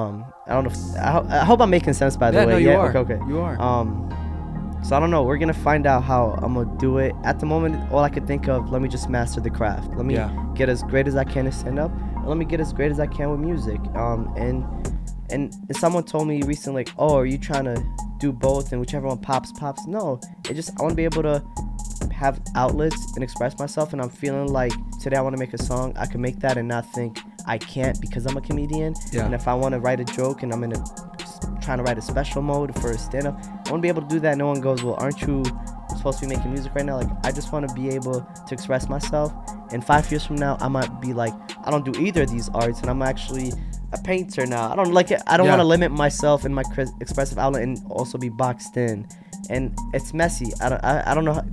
Um, I don't know. If, I, ho- I hope I'm making sense. By the yeah, way, no, you yeah. are. Okay, okay. You are. Um, so I don't know. We're gonna find out how I'm gonna do it. At the moment, all I could think of, let me just master the craft. Let me Yeah. get as great as I can to stand up. And let me get as great as I can with music. Um, and and someone told me recently, like, oh, are you trying to do both and whichever one pops, pops? No, it just I want to be able to have outlets and express myself. And I'm feeling like today I want to make a song. I can make that and not think I can't because I'm a comedian. Yeah. And if I want to write a joke and I'm in a trying to write a special mode for a stand up, I want to be able to do that. No one goes, well, aren't you supposed to be making music right now? Like, I just want to be able to express myself. And five years from now, I might be like, I don't do either of these arts, and I'm actually a painter now. I don't like it. I don't Yeah. want to limit myself in my expressive outlet and also be boxed in. And it's messy. I don't. I, I don't know. How,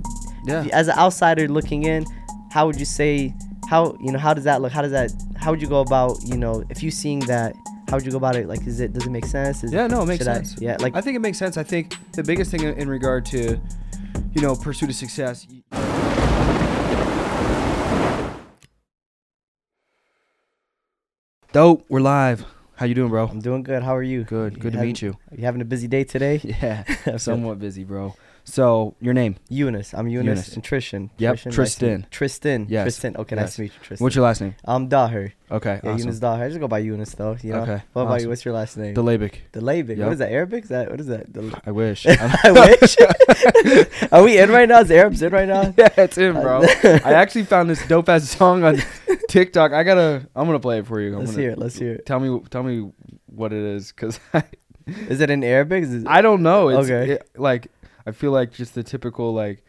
yeah. As an outsider looking in, how would you say? How you know? How does that look? How does that? How would you go about? You know, if you seeing that, how would you go about it? Like, is it? Does it make sense? Is, Yeah, no, it makes should I- sense. yeah, like I think it makes sense. I think the biggest thing in, regard to, you know, pursuit of success. Dope. We're live. How you doing, bro? I'm doing good. How are you? Good. Good to meet you. You having a busy day today? Yeah. Somewhat busy, bro. So your name? Younis. I'm Younis, Younis. and Trishan. Yep, Trishan, Tristan. meet- Tristan. Yes, Tristan. Okay, nice yes. to meet you, Tristan. What's your last name? I'm Daher. Okay. Yeah, awesome. Younis Daher. I just go by Younis though. You know. Okay, What about awesome. you? What's your last name? Delabic. Delabic. Yep. What is that? Arabic? Is that what is that? Del- I wish. I wish. Are we in right now? Is Arabs in right now? yeah, it's him, bro. Uh, I actually found this dope ass song on TikTok. I gotta. I'm gonna play it for you. I'm Let's gonna, hear it. Let's hear it. Tell me. Tell me what it is, cause I, Is it in Arabic? Is it, I don't know. It's Okay. it- like I feel like just the typical like,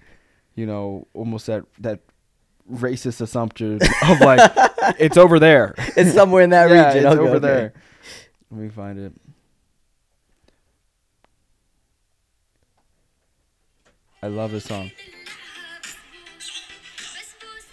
you know, almost that that racist assumption of like it's over there. it's somewhere in that yeah, region. It's Okay, over okay. there. Let me find it. I love this song.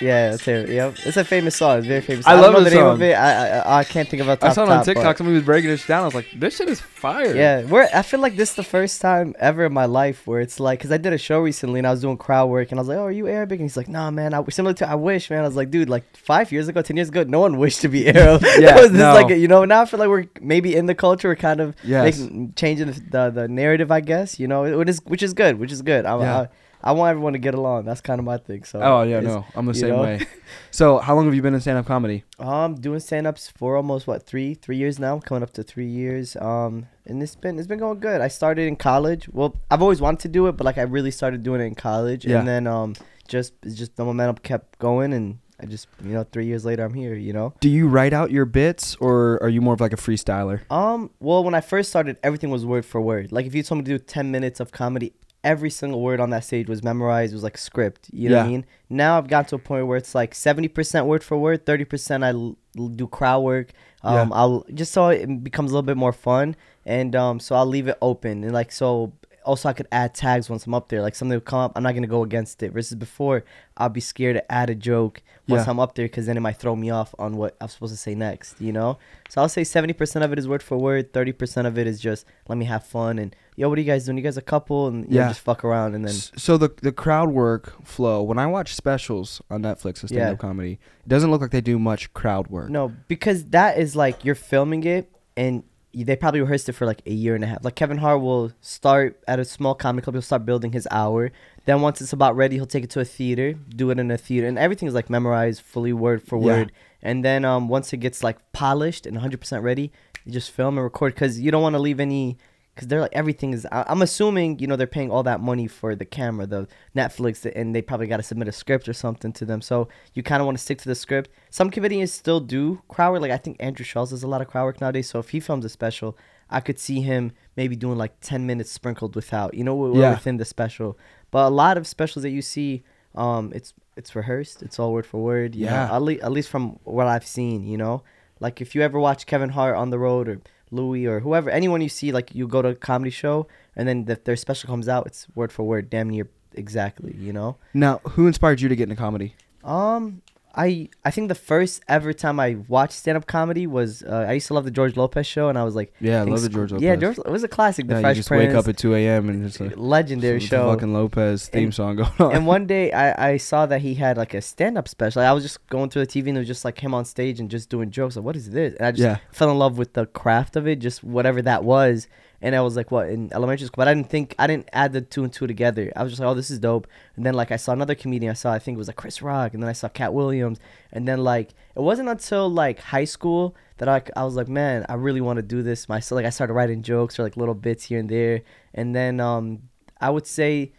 Yeah, let's it. Yep. It's a famous song. It's very famous. I don't love the this name of it. I, I I can't think of top I saw it on TikTok. Somebody was breaking it down. I was like, this shit is fire. Yeah, we're. I feel like this is the first time ever in my life where it's like, cause I did a show recently and I was doing crowd work and I was like, "Oh, are you Arabic?" And he's like, "Nah, man." I similar to I wish, man. I was like, "Dude, like five years ago, ten years ago, no one wished to be Arab." Yeah, it was just no. like you know. Now I feel like we're maybe in the culture, we're kind of Yes. making, changing the, the the narrative, I guess. You know, it is which is good, which is good. I, Yeah. I, I want everyone to get along. That's kind of my thing. So. Oh yeah, no, I'm the same know? way. So, how long have you been in stand-up comedy? Um, doing stand ups for almost what three three years now, coming up to three years. Um, and it's been it's been going good. I started in college. Well, I've always wanted to do it, but like I really started doing it in college, Yeah. and then um, just just the momentum kept going, and I just you know three years later I'm here. You know. Do you write out your bits, or are you more of like a freestyler? Um, well, when I first started, everything was word for word. Like if you told me to do ten minutes of comedy. Every single word on that stage was memorized. It was like script. You know what I mean? Now I've got to a point where it's like seventy percent word for word, thirty percent I l- l- do crowd work. Um, Yeah. I'll just so it becomes a little bit more fun, and um, so I'll leave it open and like so. Also, I could add tags once I'm up there. Like something will come up, I'm not gonna go against it. Versus before, I'll be scared to add a joke once Yeah. I'm up there because then it might throw me off on what I'm supposed to say next. You know. So I'll say 70% of it is word for word, 30% of it is just let me have fun and yo, what are you guys doing? You guys a couple and yeah, just fuck around and then so the the crowd work flow. When I watch specials on Netflix of stand-up Yeah. comedy, it doesn't look like they do much crowd work. no, because that is like you're filming it and they probably rehearsed it for like a year and a half. Like Kevin Hart will start at a small comedy club, he'll start building his hour. Then once it's about ready, he'll take it to a theater, do it in a theater, and everything is like memorized fully word for Yeah. word. And then um once it gets like polished and 100% ready, you just film and record because you don't want to leave any because they're like everything is i'm assuming you know they're paying all that money for the camera the netflix and they probably got to submit a script or something to them. So you kind of want to stick to the script. Some comedians still do crowd work. Like i think andrew Schulz does a lot of crowd work nowadays. So if he films a special i could see him maybe doing like 10 minutes sprinkled without you know Yeah. within the special. But a lot of specials that you see um it's it's rehearsed. It's all word for word you know, Yeah. at, le- at least from what i've seen you know? Like if you ever watch Kevin Hart on the road or Louis or whoever, anyone you see, like you go to a comedy show and then if their special comes out, it's word for word, damn near exactly, you know. Now, who inspired you to get into comedy? Um, I I think the first ever time I watched stand up comedy was uh, I used to love the George Lopez show, and I was like, Yeah, I love the George Lopez. Yeah, George it was a classic. The Yeah, you Fresh just Prince, wake up at 2 a.m. and just like legendary with the show. fucking Lopez theme And- song going on. and one day I, I saw that he had like a stand up special. I was just going through the TV and it was just like him on stage and just doing jokes. Like, what is this? And I just yeah, fell in love with the craft of it, just whatever that was. And I was like, what in elementary school? But I didn't think I didn't add the two and two together. I was just like, oh, this is dope. And then like I saw another comedian. I saw I think it was like Chris Rock, and then I saw Katt Williams. And then like it wasn't until like high school that I, I was like, man, I really want to do this myself. Like I started writing jokes or like little bits here and there. And then um I would say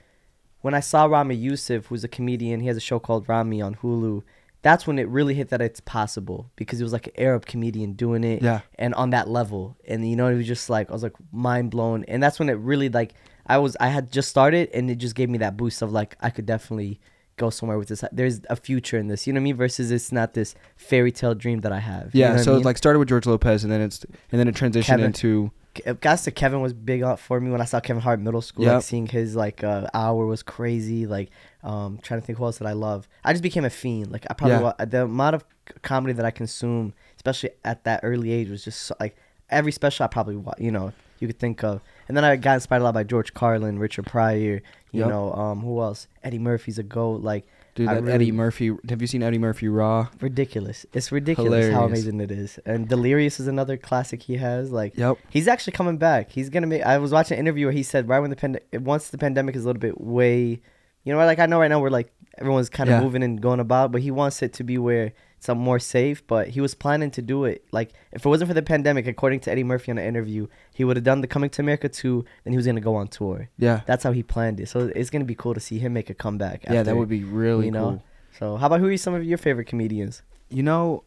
when I saw Ramy Youssef, who's a comedian, he has a show called Ramy on Hulu. That's when it really hit that it's possible because it was like an Arab comedian doing it yeah, and on that level and you know it was just like i was like mind blown and that's when it really like i was i had just started and it just gave me that boost of like i could definitely go somewhere with this there's a future in this you know what i mean versus it's not this fairy tale dream that i have you yeah. know what I so mean? it like started with George Lopez, and then it's and then it transitioned Kevin. into guys to Kevin was big up for me when I saw Kevin Hart middle school. Yep. Like seeing his like uh, hour was crazy. Like um trying to think who else that I love. I just became a fiend. Like I probably Yeah. wa- the amount of comedy that I consume, especially at that early age, was just so, like every special I probably you know you could think of. And then I got inspired a lot by George Carlin, Richard Pryor. You Yep. know um who else? Eddie Murphy's a goat. Like dude that really- Eddie Murphy. Have you seen Eddie Murphy Raw? ridiculous. It's ridiculous how amazing it is. And Delirious is another classic he has. Like Yep. He's actually coming back. He's gonna make. I was watching an interview where he said right when the pand- once the pandemic is a little bit way, you know, like I know right now we're like everyone's kind of Yeah. moving and going about, but he wants it to be where it's a more safe. But he was planning to do it. Like if it wasn't for the pandemic, according to Eddie Murphy on an interview, he would have done the Coming to America two, then he was gonna go on tour. Yeah. That's how he planned it. So it's gonna be cool to see him make a comeback. yeah, that would be really you know? cool. So how about who are some of your favorite comedians? You know,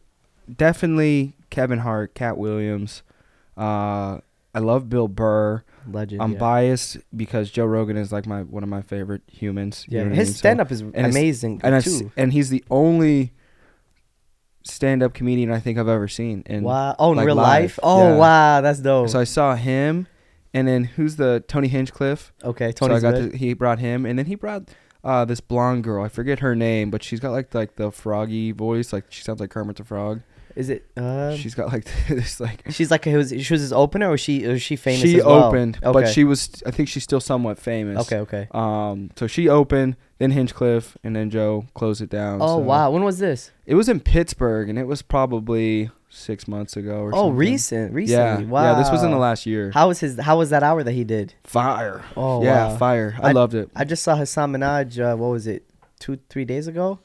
definitely Kevin Hart, Katt Williams. Uh, I love Bill Burr. Legend. I'm yeah. biased because Joe Rogan is like my one of my favorite humans. Yeah, what I mean? his So- stand up is it's- amazing and too. and he's the only stand up comedian I think I've ever seen. And wow. Oh, in like, real live, life? Oh, yeah. wow. That's dope. so I saw him, and then who's the Tony Hinchcliffe? okay, Tony. so I got to, he brought him, and then he brought uh, this blonde girl. I forget her name, but she's got like like the froggy voice, like she sounds like Kermit the Frog. Is it? Um, she's got like this like she's like, was, she was his opener, or she, or is she famous? she well? opened, Okay. but she was I think she's still somewhat famous. Okay, okay. Um, so she opened, then Hinchcliffe, and then Joe closed it down. Oh so- wow, when was this? It was in Pittsburgh, and it was probably six months ago or something. Oh, something. recent, Yeah. Wow. yeah. This was in the last year. How was his? How was that hour that he did? Fire. Oh yeah, wow. fire. I, I- loved it. I just saw Hasan Minhaj. Uh, what was it? Two, three days ago.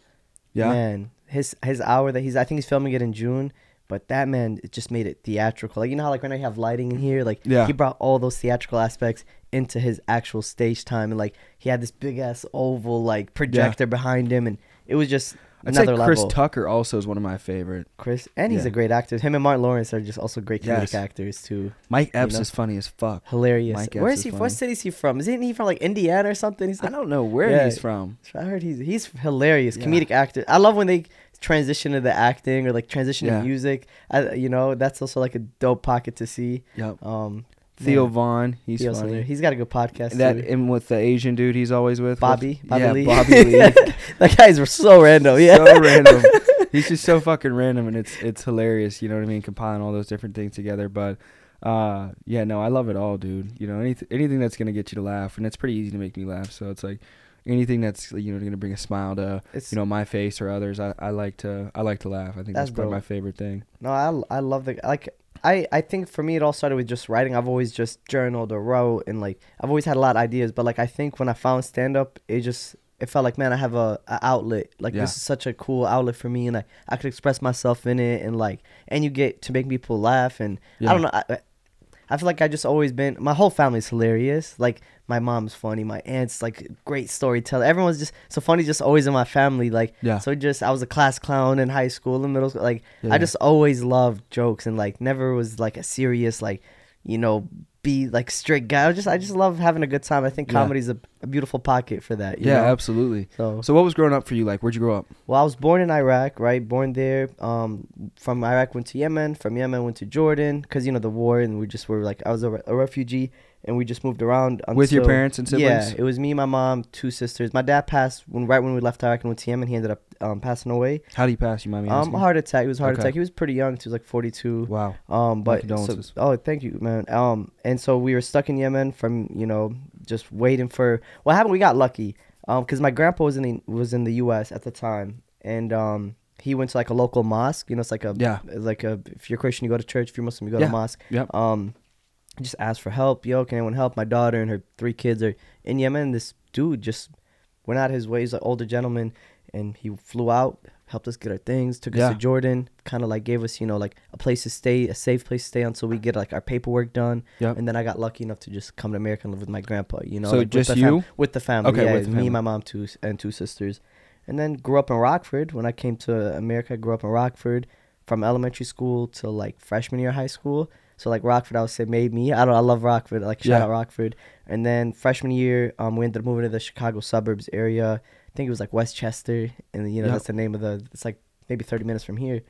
Yeah. Man, his his hour that he's. I think he's filming it in June. But that man, it just made it theatrical. Like you know how like right now you have lighting in here. Like Yeah. he brought all those theatrical aspects into his actual stage time, and like he had this big ass oval like projector behind him, and it was just I'd say another Chris level. Tucker also is one of my favorite. Chris, and he's Yeah. a great actor. Him and Martin Lawrence are just also great comedic Yes. actors too. Mike Epps know? is funny as fuck. Hilarious. Mike Where Epps is he? is What city is he from? Isn't he from like Indiana or something? He's I don't know where Yeah. he's from. I heard he's he's hilarious, Yeah. comedic actor. I love when they transition to the acting or like transition Yeah. to music. I, you know, that's also like a dope pocket to see. Yep. Um, Theo man, Von, he's Theo's funny. He's got a good podcast. that too. and with the Asian dude he's always with. Bobby, What's- Bobby yeah, Lee. Bobby Lee. that guy's so random. Yeah. so random. He's just so fucking random, and it's it's hilarious. You know what I mean? Compiling all those different things together, but. Uh yeah no I love it all dude you know anything anything that's gonna get you to laugh and it's pretty easy to make me laugh so it's like anything that's you know gonna bring a smile to It's you know my face or others I, I like to I like to laugh I think that's, That's probably my favorite thing No, I I love the like I I think for me it all started with just writing. I've always just journaled or wrote and like I've always had a lot of ideas, but like I think when I found stand up, it just it felt like man, I have a, a outlet. Like Yeah. this is such a cool outlet for me, and I I could express myself in it, and like and you get to make people laugh, and Yeah. I don't know. I, I feel like I just always been. My whole family's hilarious. Like my mom's funny. My aunt's like great storyteller. Everyone's just so funny. Just always in my family. Like Yeah. So just I was a class clown in high school and middle school. Like Yeah. I just always loved jokes and like never was like a serious like you know be like straight guy. I just I just love having a good time. I think Yeah. comedy's a, a beautiful pocket for that. You yeah, know? absolutely. So, So what was growing up for you like? Where'd you grow up? well, I was born in Iraq, right? Born there. Um, from Iraq went to Yemen. From Yemen went to Jordan, because you know the war, and we just were like I was a, re- a refugee, and we just moved around. With your parents and siblings? Yeah, it was me, my mom, two sisters. My dad passed when right when we left Iraq and went to Yemen. He ended up um, passing away. How did he pass? You mind me Um, asking? heart attack. He was a heart Okay. attack. He was pretty young. He was like 42. Wow. Um, but so, oh, thank you, man. Um, and so we were stuck in Yemen from you know just waiting for what happened. We got lucky. Um, because my grandpa was in the was in the U.S. at the time, and um, he went to like a local mosque. You know, it's like a Yeah. it's like a if you're Christian, you go to church. If you're Muslim, you go Yeah. to mosque. Yeah. Um, just asked for help. Yo, can anyone help? My daughter and her three kids are in Yemen. This dude just went out of his way. He's an older gentleman, and he flew out, helped us get our things, took us to Jordan, kind of like gave us, you know, like a place to stay, a safe place to stay until we get like our paperwork done. Yep. And then I got lucky enough to just come to America and live with my grandpa. You know, So like, with just fam- you? with the family. Okay, yeah, with me, family. my mom, two and two sisters, and then grew up in Rockford. When I came to America, I grew up in Rockford from elementary school to like freshman year of high school. So like Rockford, I would say made me. I don't. I love Rockford. Like shout Yeah. out Rockford. And then freshman year, um, we ended up moving to the Chicago suburbs area. I think it was like Westchester, and you know Yep. that's the name of the. It's like maybe thirty minutes from here.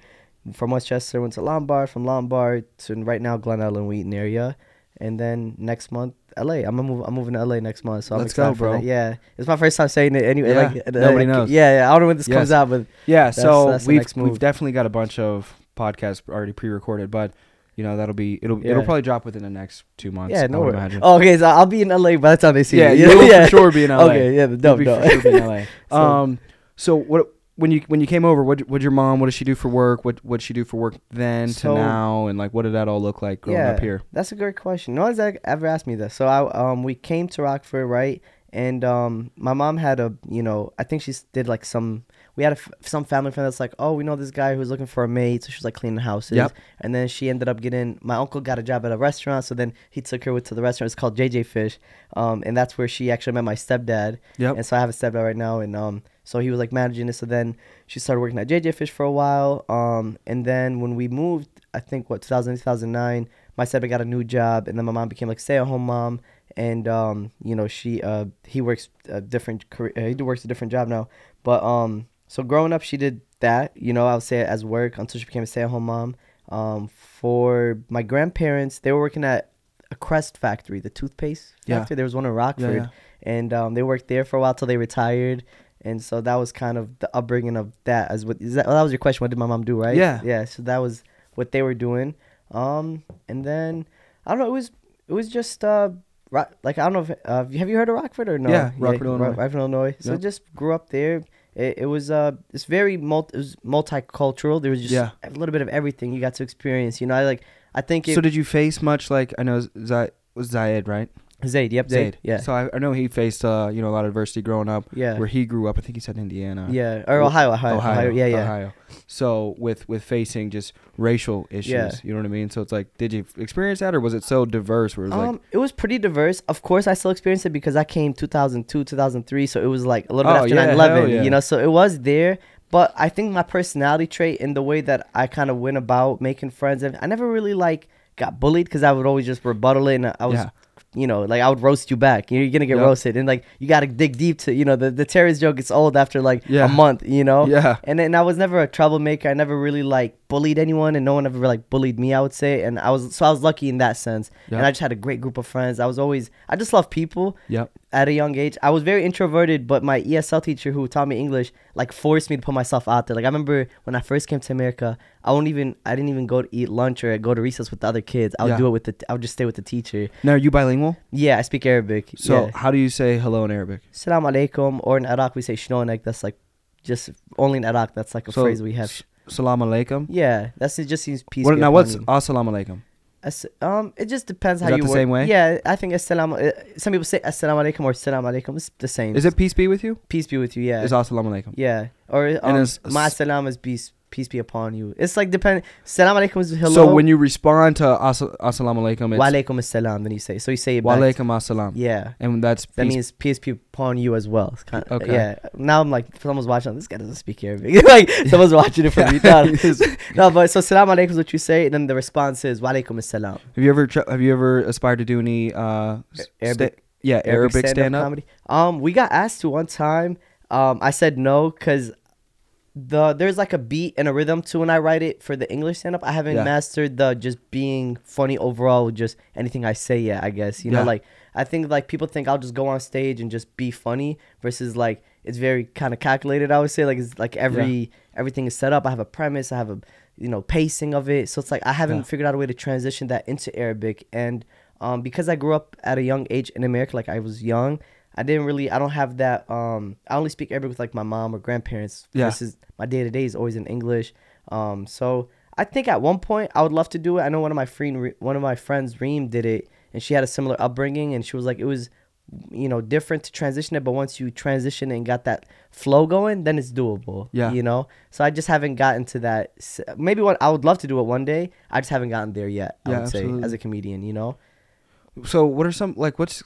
From Westchester, went to Lombard. From Lombard to right now Glen Ellyn Wheaton area, and then next month LA. I'm gonna move. I'm moving to LA next month, so I'm Let's go, excited for bro. that. Yeah, it's my first time saying it. Anyway, Yeah, like, uh, nobody like, knows. Yeah, yeah, I don't know when this comes out, but Yeah, That's- so that's we've we've definitely got a bunch of podcasts already pre-recorded, but you know that'll be it'll Yeah. it'll probably drop within the next two months. yeah, I no would worries. imagine. Oh, okay, so I'll be in LA by the time they see yeah, it. you will for sure be in LA. Okay, yeah, be dope. for sure be in LA. So- um, so what when you when you came over, what what your mom? What did she do for work? What what she do for work then So- to now, and like what did that all look like growing up here? That's a great question. No one's ever asked me this. So I um we came to Rockford, right? And um my mom had a you know I think she did like some we had a f- some family friend that's like oh we know this guy who's looking for a maid so she was like cleaning houses. Yep. And then she ended up getting my uncle got a job at a restaurant so then he took her with to the restaurant. It's called JJ Fish, um and that's where she actually met my stepdad. Yep. And so I have a stepdad right now, and um, so he was like managing this. So then she started working at JJ Fish for a while. Um, and then when we moved, I think what 2000 2009, my stepdad got a new job, and then my mom became like stay at home mom. And um, you know, she uh, he works a different career. Uh, he works a different job now. But um, so growing up, she did that. You know, I would say it as work until she became a stay at home mom. Um, for my grandparents, they were working at a Crest factory, the toothpaste Yeah. factory. There was one in Rockford yeah. and um, they worked there for a while till they retired. And so that was kind of the upbringing of that. As what is that? Well, that was your question. What did my mom do? Right? Yeah. Yeah. So that was what they were doing. Um, and then I don't know. It was it was just uh, Ro- like I don't know. If, uh, have you heard of Rockford or no? Yeah, Rockford, Ro- Illinois. Rockford, Illinois. So Yep. just grew up there. It, it was uh, it's very multi, it was multicultural. There was just Yeah. a little bit of everything you got to experience. You know, I like. I think it, So did you face much like I know Zayed was Zayed right? Zaid. Yep, Zaid. Zayd. Yeah. So I, I know he faced uh you know a lot of adversity growing up. yeah. Where he grew up, I think he said Indiana. yeah. Or Ohio, Ohio, Ohio, Ohio. Yeah, yeah. Ohio. So with with facing just racial issues, Yeah. you know what I mean. So it's like, did you experience that, or was it so diverse? Where it was Um, it was pretty diverse. Of course, I still experienced it because I came 2002, 2003, so it was like a little bit Oh, after yeah, 9/11. yeah. You know, so it was there. But I think my personality trait and the way that I kind of went about making friends, and I never really like got bullied because I would always just rebuttal it, and I was. Yeah. You know, like I would roast you back. You're gonna get Yep. roasted, and like you gotta dig deep to, you know, the the terrorist joke gets old after like Yeah. a month. You know, yeah, and then I was never a troublemaker. I never really like bullied anyone, and no one ever like bullied me. I would say, and I was so I was lucky in that sense. Yep. And I just had a great group of friends. I was always I just love people yep, at a young age. I was very introverted, but my ESL teacher who taught me English like forced me to put myself out there. Like I remember when I first came to America, I won't even I didn't even go to eat lunch or go to recess with the other kids. I would Yeah. do it with the I would just stay with the teacher. Now are you bilingual? Yeah, I speak Arabic. So yeah. how do you say hello in Arabic? Salam alaikum, or in Iraq we say shnonek. That's like just only in Iraq. That's like a So, phrase we have. Salam alaikum. Yeah, that's it. Just seems peace. What, now what's assalamu alaikum? As- um, it just depends Is how that you the word- same way? Yeah, I think assalam. Uh, some people say assalamu alaikum or salam alaikum. It's the same. Is it peace be with you? peace be with you? Yeah, Is assalamu alaikum? yeah. Or um, is- ma salam is peace, peace be upon you. It's like depend. Salam alaikum is hello. So when you respond to as- assalamu alaikum, wa alaikum assalam, then you say. So you say wa alaikum assalam, Yeah. and that's That means peace be upon you as well. Kind of, Okay. Yeah. Now I'm like, someone's watching. This guy doesn't speak Arabic. like someone's watching it for me. No, no, but so salam alaikum is what you say, and then the response is wa alaikum assalam. Have you ever tr- have you ever aspired to do any uh Arabic. Yeah, Arabic stand-up stand up. comedy. Um, we got asked to one time. Um, I said no because the there's like a beat and a rhythm to when I write it for the English stand up. I haven't Yeah. mastered the just being funny overall with just anything I say yet. I guess you know Yeah. like I think like people think I'll just go on stage and just be funny versus like it's very kind of calculated. I would say like it's like every everything is set up. I have a premise. I have a you know pacing of it. So it's like I haven't Yeah. figured out a way to transition that into Arabic and um, because I grew up at a young age in America, like I was young, I didn't really, I don't have that. Um, I only speak Arabic with like my mom or grandparents. Yeah. Versus my day to day is always in English. Um, so I think at one point I would love to do it. I know one of my friend, one of my friends, Reem, did it, and she had a similar upbringing, and she was like, it was, you know, different to transition it, but once you transition and got that flow going, then it's doable. Yeah. You know. So I just haven't gotten to that. Maybe what I would love to do it one day. I just haven't gotten there yet. I Yeah, would say absolutely. as a comedian, you know. So what are some like what's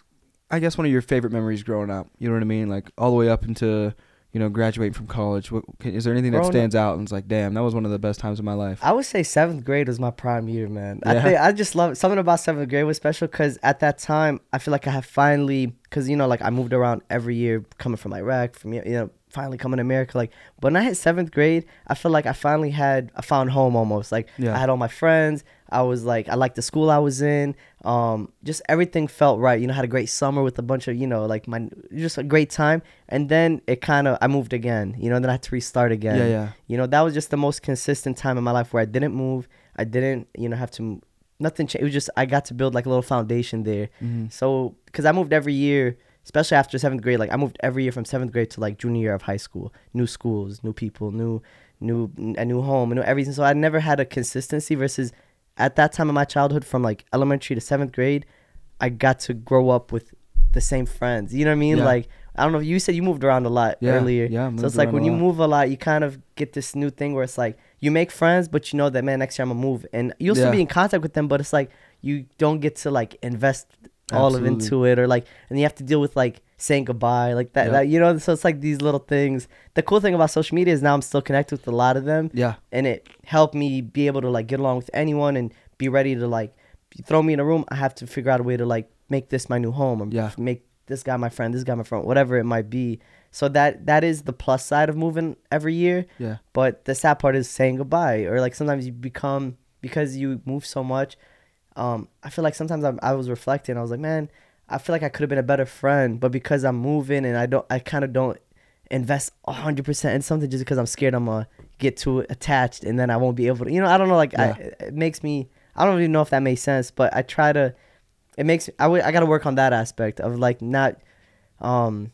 I guess one of your favorite memories growing up? You know what I mean? Like all the way up into you know graduating from college. What, can, is there anything that Growing up- stands out and it's like, damn, that was one of the best times of my life? I would say seventh grade was my prime year, man. I Yeah. think I just love something about seventh grade was special because at that time I feel like I have finally because you know like I moved around every year coming from Iraq from you know finally coming to America like when I hit seventh grade I feel like I finally had I found home almost like Yeah. I had all my friends I was like I liked the school I was in um just everything felt right you know had a great summer with a bunch of you know like my just a great time and then it kind of I moved again you know then I had to restart again Yeah, yeah. you know, that was just the most consistent time in my life where I didn't move. I didn't, you know, have to, nothing changed. It was just, I got to build like a little foundation there. Mm-hmm. So, because I moved every year, especially after seventh grade, like I moved every year from seventh grade to like junior year of high school. New schools, new people, new, new, a new home, new everything. So I never had a consistency versus at that time in my childhood from like elementary to seventh grade, I got to grow up with the same friends. You know what I mean? Yeah. Like, I don't know. You said you moved around a lot Yeah, earlier. yeah, So it's like when you move a lot, you kind of get this new thing where it's like you make friends, but you know that man next year I'm gonna move, and you'll still be in contact with them, but it's like you don't get to like invest all of Absolutely. into it, or like, and you have to deal with like saying goodbye, like that, Yeah. that you know. So it's like these little things. The cool thing about social media is now I'm still connected with a lot of them, Yeah. and it helped me be able to like get along with anyone and be ready to like you throw me in a room. I have to figure out a way to like make this my new home, or Yeah. make this guy my friend, this guy my friend, whatever it might be. So that that is the plus side of moving every year. Yeah. But the sad part is saying goodbye, or like sometimes you become because you move so much. Um, I feel like sometimes I, I was reflecting. I was like, man, I feel like I could have been a better friend, but because I'm moving and I don't, I kind of don't invest hundred percent in something just because I'm scared I'm gonna get too attached and then I won't be able to. You know, I don't know. Like, Yeah. I, it makes me. I don't even know if that makes sense, but I try to. It makes I would I gotta work on that aspect of like not, um,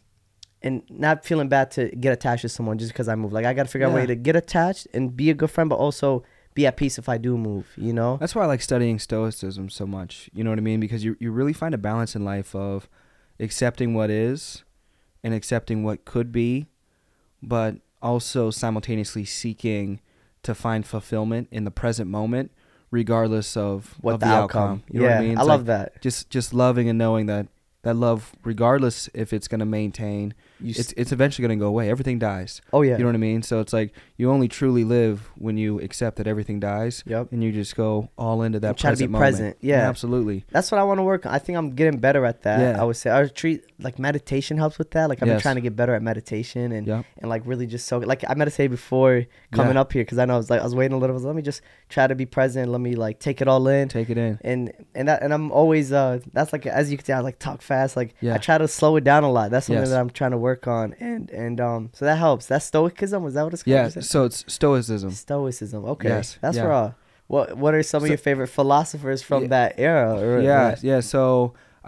and not feeling bad to get attached to someone just because I move. Like I gotta figure out a way to get attached and be a good friend, but also be at peace if I do move. You know? That's why I like studying stoicism so much. You know what I mean? Because you you really find a balance in life of accepting what is and accepting what could be, but also simultaneously seeking to find fulfillment in the present moment, regardless of What of the, outcome? You know yeah, what I mean? I love like that. just just loving and knowing that that love, regardless if it's gonna maintain, You it's it's eventually gonna go away. Everything dies. oh yeah. You know what I mean? So it's like you only truly live when you accept that everything dies, Yep. and you just go all into that. Try to be present moment. present, yeah. absolutely. That's what I want to work on. I think I'm getting better at that. Yeah. I would say I would treat like meditation helps with that. Like I've been trying to get better at meditation and Yeah, and like really just so like I meditated before coming Yeah. up here because I know I was like I was waiting a little. Was let me just try to be present. Let me like take it all in. take it in. and and that and I'm always uh that's like as you can see I like talk fast like Yeah. I try to slow it down a lot that's something Yes. that I'm trying to work on and and um so that helps that's stoicism was that what it's called Yeah, so it's stoicism. stoicism okay Yes, that's yeah. raw what what are some of your favorite philosophers from Yeah. that era or Yeah, yeah. So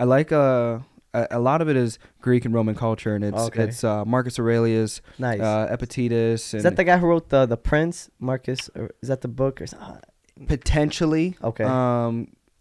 I like uh, a, a lot of it is Greek and Roman culture, and it's Okay. it's uh, Marcus Aurelius, nice uh, Epictetus, and is that the guy who wrote the the Prince Marcus or is that the book or something? potentially. okay Um,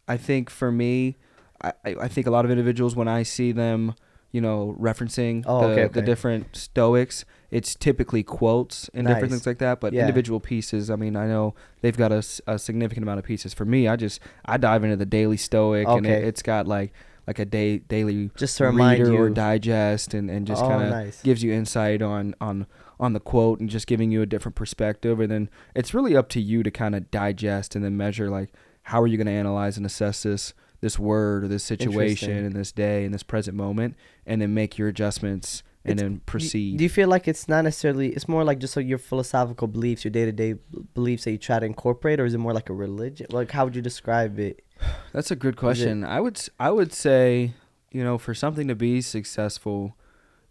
I think for me, I I think a lot of individuals when I see them, you know, referencing Oh, the, okay, the different Stoics, it's typically quotes and different things like that. But Yeah. individual pieces, I mean, I know they've got a significant amount of pieces. For me, I just I dive into the Daily Stoic, and it, it's got like like a day daily just to remind reader you or digest, and and just oh kind of nice gives you insight on on on the quote and just giving you a different perspective and then it's really up to you to kind of digest and then measure like how are you going to analyze and assess this this word or this situation in this day in this present moment, and then make your adjustments and It's- then proceed. Do you feel like it's not necessarily? It's more like just like your philosophical beliefs, your day to day beliefs that you try to incorporate, or is it more like a religion? Like, how would you describe it? That's a good question. I would I would say, you know, for something to be successful,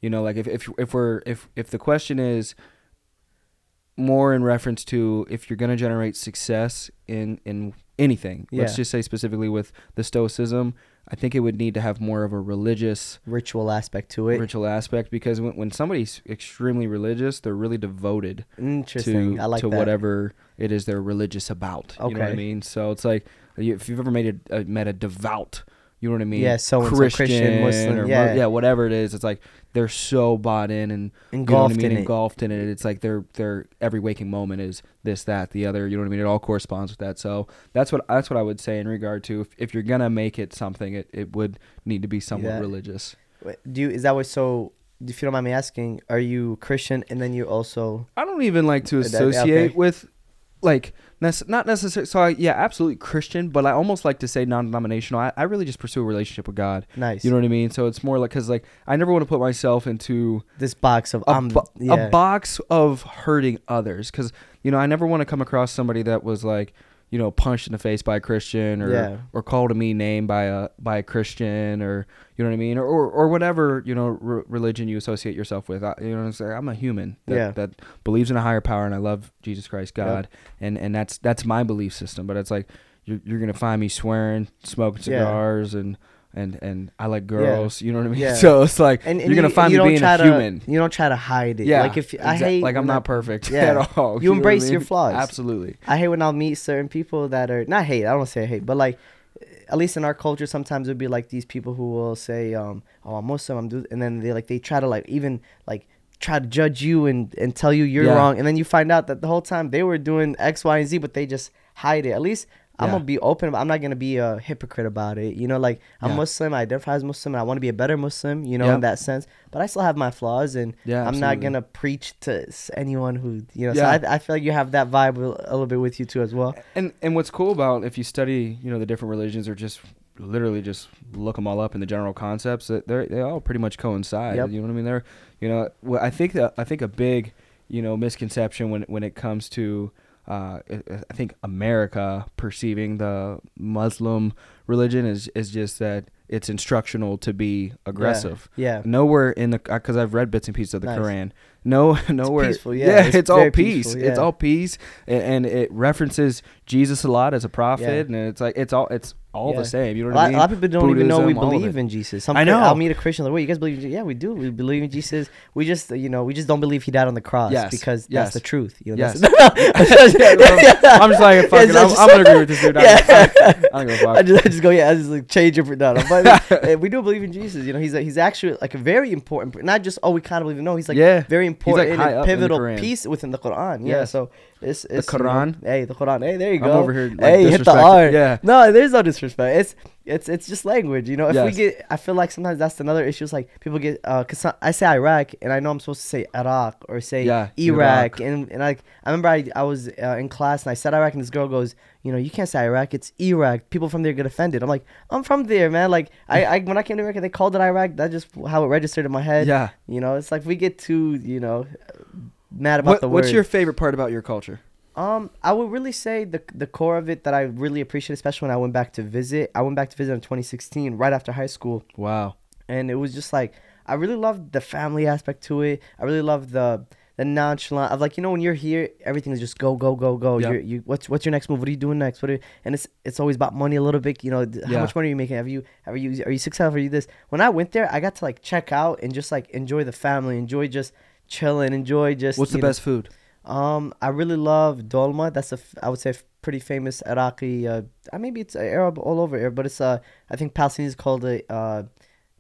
you know, like if if if we're if if the question is more in reference to if you're going to generate success in in anything. Let's just say specifically with the stoicism, I think it would need to have more of a religious Ritual aspect to it. ritual aspect because when when somebody's extremely religious, they're really devoted Interesting. to like to that. whatever it is they're religious about. You know what I mean? So it's like if you've ever made a, met a devout, you know what I mean? Yeah, so-and-so, Christian, Muslim, or yeah. yeah, whatever it is. It's like they're so bought in and you know Engulfed I mean, in it. engulfed in it. It's like their their every waking moment is this, that, the other. You know what I mean? It all corresponds with that. So that's what that's what I would say in regard to if, if you're gonna make it something, it, it would need to be somewhat Yeah. religious. Do you? Is that what? So, if you don't mind me asking, are you Christian and then you also? I don't even like to associate okay. with like not necessarily so I, yeah absolutely christian but i almost like to say non-denominational I, I really just pursue a relationship with god Nice. you know what i mean so it's more like because like i never want to put myself into this box of a, um, bo- yeah. a box of hurting others because you know i never want to come across somebody that was like you know punched in the face by a christian or Yeah. or called a mean name by a by a christian or you know what i mean or or, or whatever you know re- religion you associate yourself with I, you know what i'm saying i'm a human that, Yeah. that believes in a higher power and i love jesus christ Yep. god and and that's that's my belief system but it's like you're, you're gonna find me swearing smoking Yeah. cigars and and and i like girls you know what i mean Yeah. so it's like and, and you're gonna find you me being a to, human You don't try to hide it. yeah, Like if I hate like I'm not perfect Yeah. at all. You know what I embrace mean? your flaws. Absolutely. I hate when I'll meet certain people that are not hate. I don't say hate, but like, at least in our culture, sometimes it'd be like these people who will say, um, "Oh, I'm Muslim, I'm," do-, and then they like they try to like even like try to judge you and and tell you you're Yeah. wrong, and then you find out that the whole time they were doing X, Y, and Z, but they just hide it. At least. I'm Yeah. gonna be open. But I'm not gonna be a hypocrite about it. You know, like I'm Yeah. Muslim. I identify as Muslim, and I want to be a better Muslim. You know, Yeah. in that sense. But I still have my flaws, and Yeah, I'm not gonna preach to anyone who you know. So I, I feel like you have that vibe a a little bit with you too as well. And and what's cool about if you study, you know, the different religions or just literally just look them all up in the general concepts that they they all pretty much coincide. Yep. You know what I mean? They're you know, I think that I think a big you know misconception when when it comes to uh, I think America perceiving the Muslim religion is is just that it's instructional to be aggressive. Yeah. Nowhere in the because I've read bits and pieces of the Nice. Quran. No, nowhere. peaceful, yeah. it's, It's all peace. peaceful, It's all peace, and, and it references Jesus a lot as a prophet, Yeah. and it's like it's all it's all Yeah. the same. You know A what I lot, mean? a lot of people don't even know we Buddhism, believe in Jesus. Some, I know. I'll meet a Christian like, "Wait, you guys believe?" in Jesus?" Yeah, we do. We believe in Jesus. We just, you know, we just don't believe he died on the cross Yes, because yes. that's the truth. You know, Yes. that's- I'm just like, fuck it, I'm, I'm gonna agree with this dude. I, Yeah. I, I don't give a I just, I just go, yeah, I just like change it for no, But uh, we do believe in Jesus. You know, he's a, he's actually like a very important, not just oh we kind of believe. No, he's like Yeah. very important high and up in the pivotal piece within the Quran. Yeah, Yes. so it's, it's you know, Quran? hey, the Quran. Hey, there you I'm go. over here, like, hey, hit the R. yeah. No, there's no disrespect. It's it's it's just language. You know, if we get, I feel like sometimes that's another issue. Is like people get, uh, cause I say Iraq and I know I'm supposed to say Iraq or say Yeah, Iraq, Iraq. and and like I remember I I was uh, in class and I said Iraq and this girl goes, you know, you can't say Iraq, it's Iraq. People from there get offended. I'm like, I'm from there, man. Like I, I when I came to America, they called it Iraq. That's just how it registered in my head. Yeah. You know, it's like we get too, you know, mad about What, the what's your favorite part about your culture? Um, I would really say the the core of it that I really appreciate, especially when I went back to visit. I went back to visit in 2016, right after high school, Wow. and it was just like I really loved the family aspect to it. I really loved the the nonchalant of like you know when you're here, everything is just go go go go. Yep. You're, you what's what's your next move? What are you doing next? What are, and it's it's always about money a little bit. You know, th- how Yeah. much money are you making? Have you are you are you successful? Are you this? When I went there, I got to like check out and just like enjoy the family, enjoy just chilling, enjoy just. What's the know, best food? um, I really love dolma. That's a I would say, pretty famous Iraqi. Uh, maybe it's Arab all over here, but it's uh, I think Palestinians called it uh,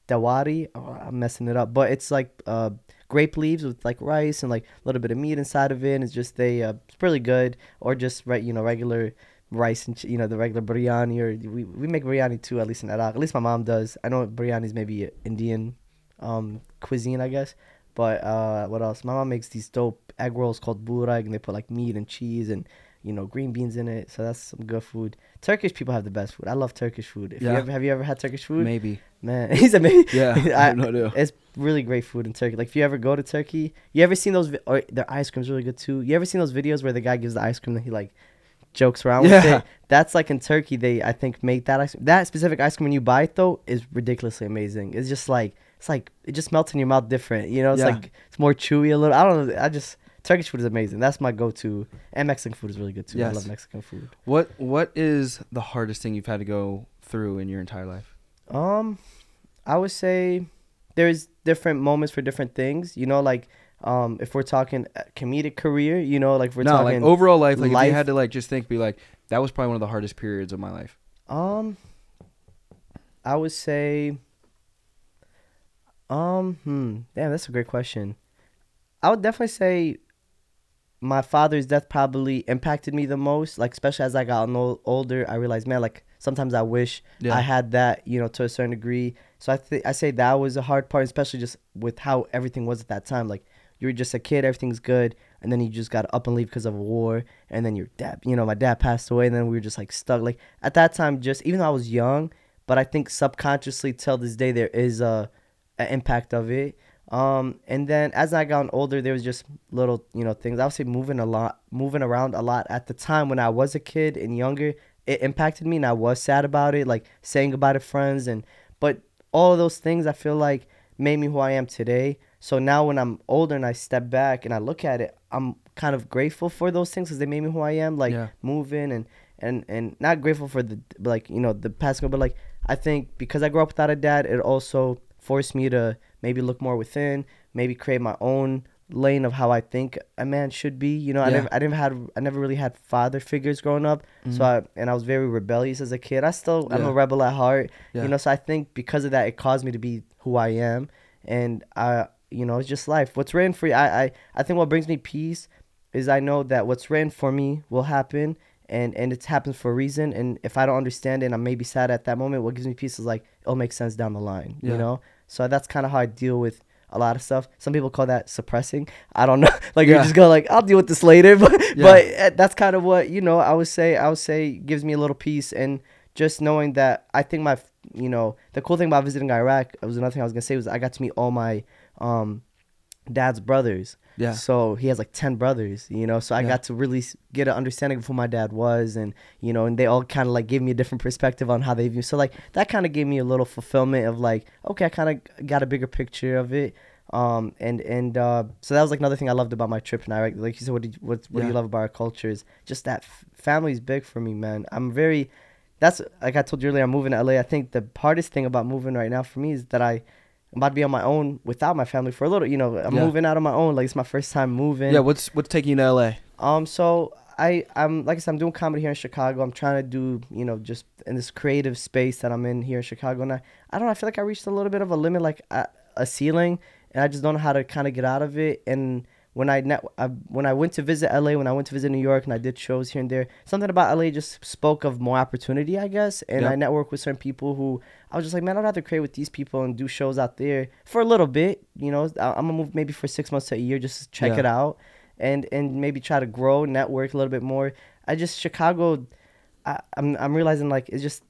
dawari. Oh, I'm messing it up, but it's like uh, grape leaves with like rice and like a little bit of meat inside of it. And it's just they, uh, it's really good. Or just right, you know, regular rice and you know the regular biryani. Or we we make biryani too, at least in Iraq. At least my mom does. I know biryani is maybe Indian um cuisine, I guess. But uh, what else? My mom makes these dope egg rolls called burag, and they put like meat and cheese and you know green beans in it. So that's some good food. Turkish people have the best food. I love Turkish food. If you Yeah. ever, have you ever had Turkish food? Maybe. Man, he's amazing. Yeah. I- I no. It's really great food in Turkey. Like if you ever go to Turkey, you ever seen those? Vi- or their ice cream's really good too. You ever seen those videos where the guy gives the ice cream and he like jokes around with Yeah. it? That's like in Turkey. They I think make that ice that specific ice cream when you buy it though is ridiculously amazing. It's just like it's like it just melts in your mouth different. You know, it's Yeah. like it's more chewy a little. I don't know. I just Turkish food is amazing. That's my go-to. And Mexican food is really good too. I love Mexican food. What What is the hardest thing you've had to go through in your entire life? Um, I would say there's different moments for different things. You know, like um, if we're talking uh, comedic career, you know, like we're no, talking like overall life. Like if you had to like just think, be like, that was probably one of the hardest periods of my life. um, I would say, um, hmm, damn, that's a great question. I would definitely say my father's death probably impacted me the most. Like especially as I got no- older, I realized, man, like sometimes I wish Yeah. I had that, you know, to a certain degree. So I think I say that was a hard part, especially just with how everything was at that time. Like you were just a kid, everything's good, and then you just got up and leave because of a war, and then your dad, you know, my dad passed away, and then we were just like stuck. Like at that time, just even though I was young, but I think subconsciously till this day there is a, a impact of it. Um, and then as I got older, there was just little, you know, things. I would say moving a lot, moving around a lot. At the time when I was a kid and younger, it impacted me, and I was sad about it, like saying goodbye to friends, and but all of those things I feel like made me who I am today. So now when I'm older and I step back and I look at it, I'm kind of grateful for those things because they made me who I am. Like Yeah. moving and and and not grateful for the like you know the past, but like I think because I grew up without a dad, it also forced me to maybe look more within, maybe create my own lane of how I think a man should be. You know, I never I didn't had I never really had father figures growing up. Mhm. So I and I was very rebellious as a kid. I still I'm a rebel at heart. Yeah. You know, so I think because of that it caused me to be who I am. And I you know, it's just life. What's written for you I, I I think what brings me peace is I know that what's written for me will happen and and it's happens for a reason and if I don't understand it and I'm maybe sad at that moment, what gives me peace is like it'll make sense down the line. Yeah. You know? So that's kinda how I deal with a lot of stuff. Some people call that suppressing. I don't know. like you Yeah. just go like, I'll deal with this later. But Yeah. but uh, that's kind of what you know. I would say. I would say gives me a little peace and just knowing that I think my you know the cool thing about visiting Iraq was another thing I was gonna say was I got to meet all my um dad's brothers. Yeah. So he has like ten brothers, you know. So I Yeah. got to really get an understanding of who my dad was, and you know, and they all kind of like gave me a different perspective on how they view. So like that kind of gave me a little fulfillment of like, okay, I kind of got a bigger picture of it. Um, and and uh, so that was like another thing I loved about my trip in Iraq. Like you said, what did you, what what do you love about our culture is just that f- family's big for me, man. I'm very. That's like I told you earlier. I'm moving to LA. I think the hardest thing about moving right now for me is that I. I'm about to be on my own without my family for a little, you know. I'm Yeah. moving out on my own. Like it's my first time moving. Yeah. What's What's taking you to LA? Um, so I I'm like I said, I'm doing comedy here in Chicago. I'm trying to do you know just in this creative space that I'm in here in Chicago, and I I don't know. I feel like I reached a little bit of a limit, like a, a ceiling, and I just don't know how to kind of get out of it. And when I, net, I when I went to visit LA, when I went to visit New York, and I did shows here and there, something about LA just spoke of more opportunity, I guess. And Yep. I networked with certain people who I was just like, man, I'd rather create with these people and do shows out there for a little bit. You know, I- I'm gonna move maybe for six months to a year just to check Yeah. it out and and maybe try to grow, network a little bit more. I just Chicago, I, I'm I'm realizing like it's just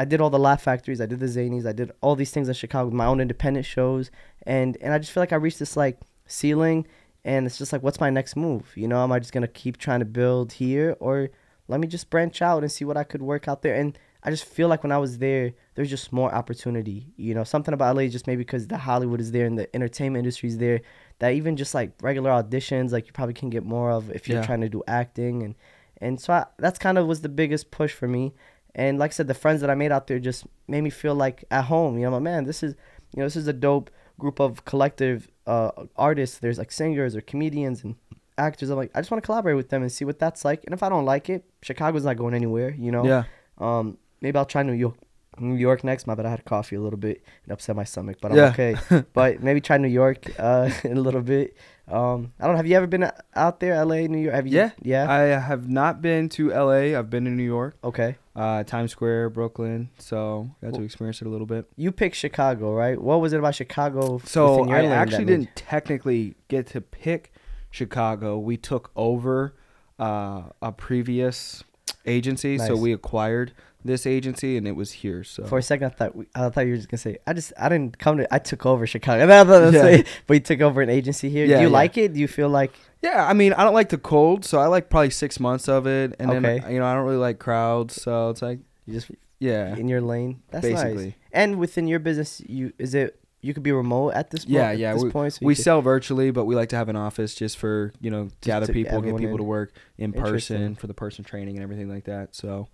I did all the Laugh Factories, I did the Zanies, I did all these things in Chicago, my own independent shows, and and I just feel like I reached this like ceiling, and it's just like, what's my next move? You know, am I just gonna keep trying to build here, or let me just branch out and see what I could work out there? And I just feel like when I was there, there's just more opportunity. You know, something about LA just maybe because the Hollywood is there and the entertainment industry is there, that even just like regular auditions, like you probably can get more of if you're Yeah. trying to do acting and and so I, that's kind of was the biggest push for me. And like I said, the friends that I made out there just made me feel like at home. You know, like, man, this is you know this is a dope group of collective uh, artists. There's like singers or comedians and actors. I'm like, I just want to collaborate with them and see what that's like. And if I don't like it, Chicago's not going anywhere. You know. Yeah. Um, maybe I'll try New York. New York next. My bad. I had coffee a little bit and upset my stomach, but I'm Yeah. okay. but maybe try New York uh, in a little bit. Um, I don't. Have you ever been out there, L.A., New York? Have you? Yeah. Yeah. I have not been to LA. I've been to New York, okay. uh, Times Square, Brooklyn. So got to experience it a little bit. You picked Chicago, right? What was it about Chicago? So I actually didn't technically get to pick Chicago. We took over uh, a previous agency, so we acquired this agency, and it was here. So For a second, I thought we, I thought you were just gonna say I just I didn't come to I took over Chicago. I thought Yeah. but you took over an agency here. Yeah, Do you yeah. like it? Do you feel like yeah, I mean, I don't like the cold, so I like probably six months of it, and then you know I don't really like crowds, so it's like you just yeah, in your lane? That's nice. And within your business, you is it you could be remote at this point? Yeah, at yeah, This point, so We could- sell virtually, but we like to have an office just for you know gather people, get people in. to work in person for the person training and everything like that. So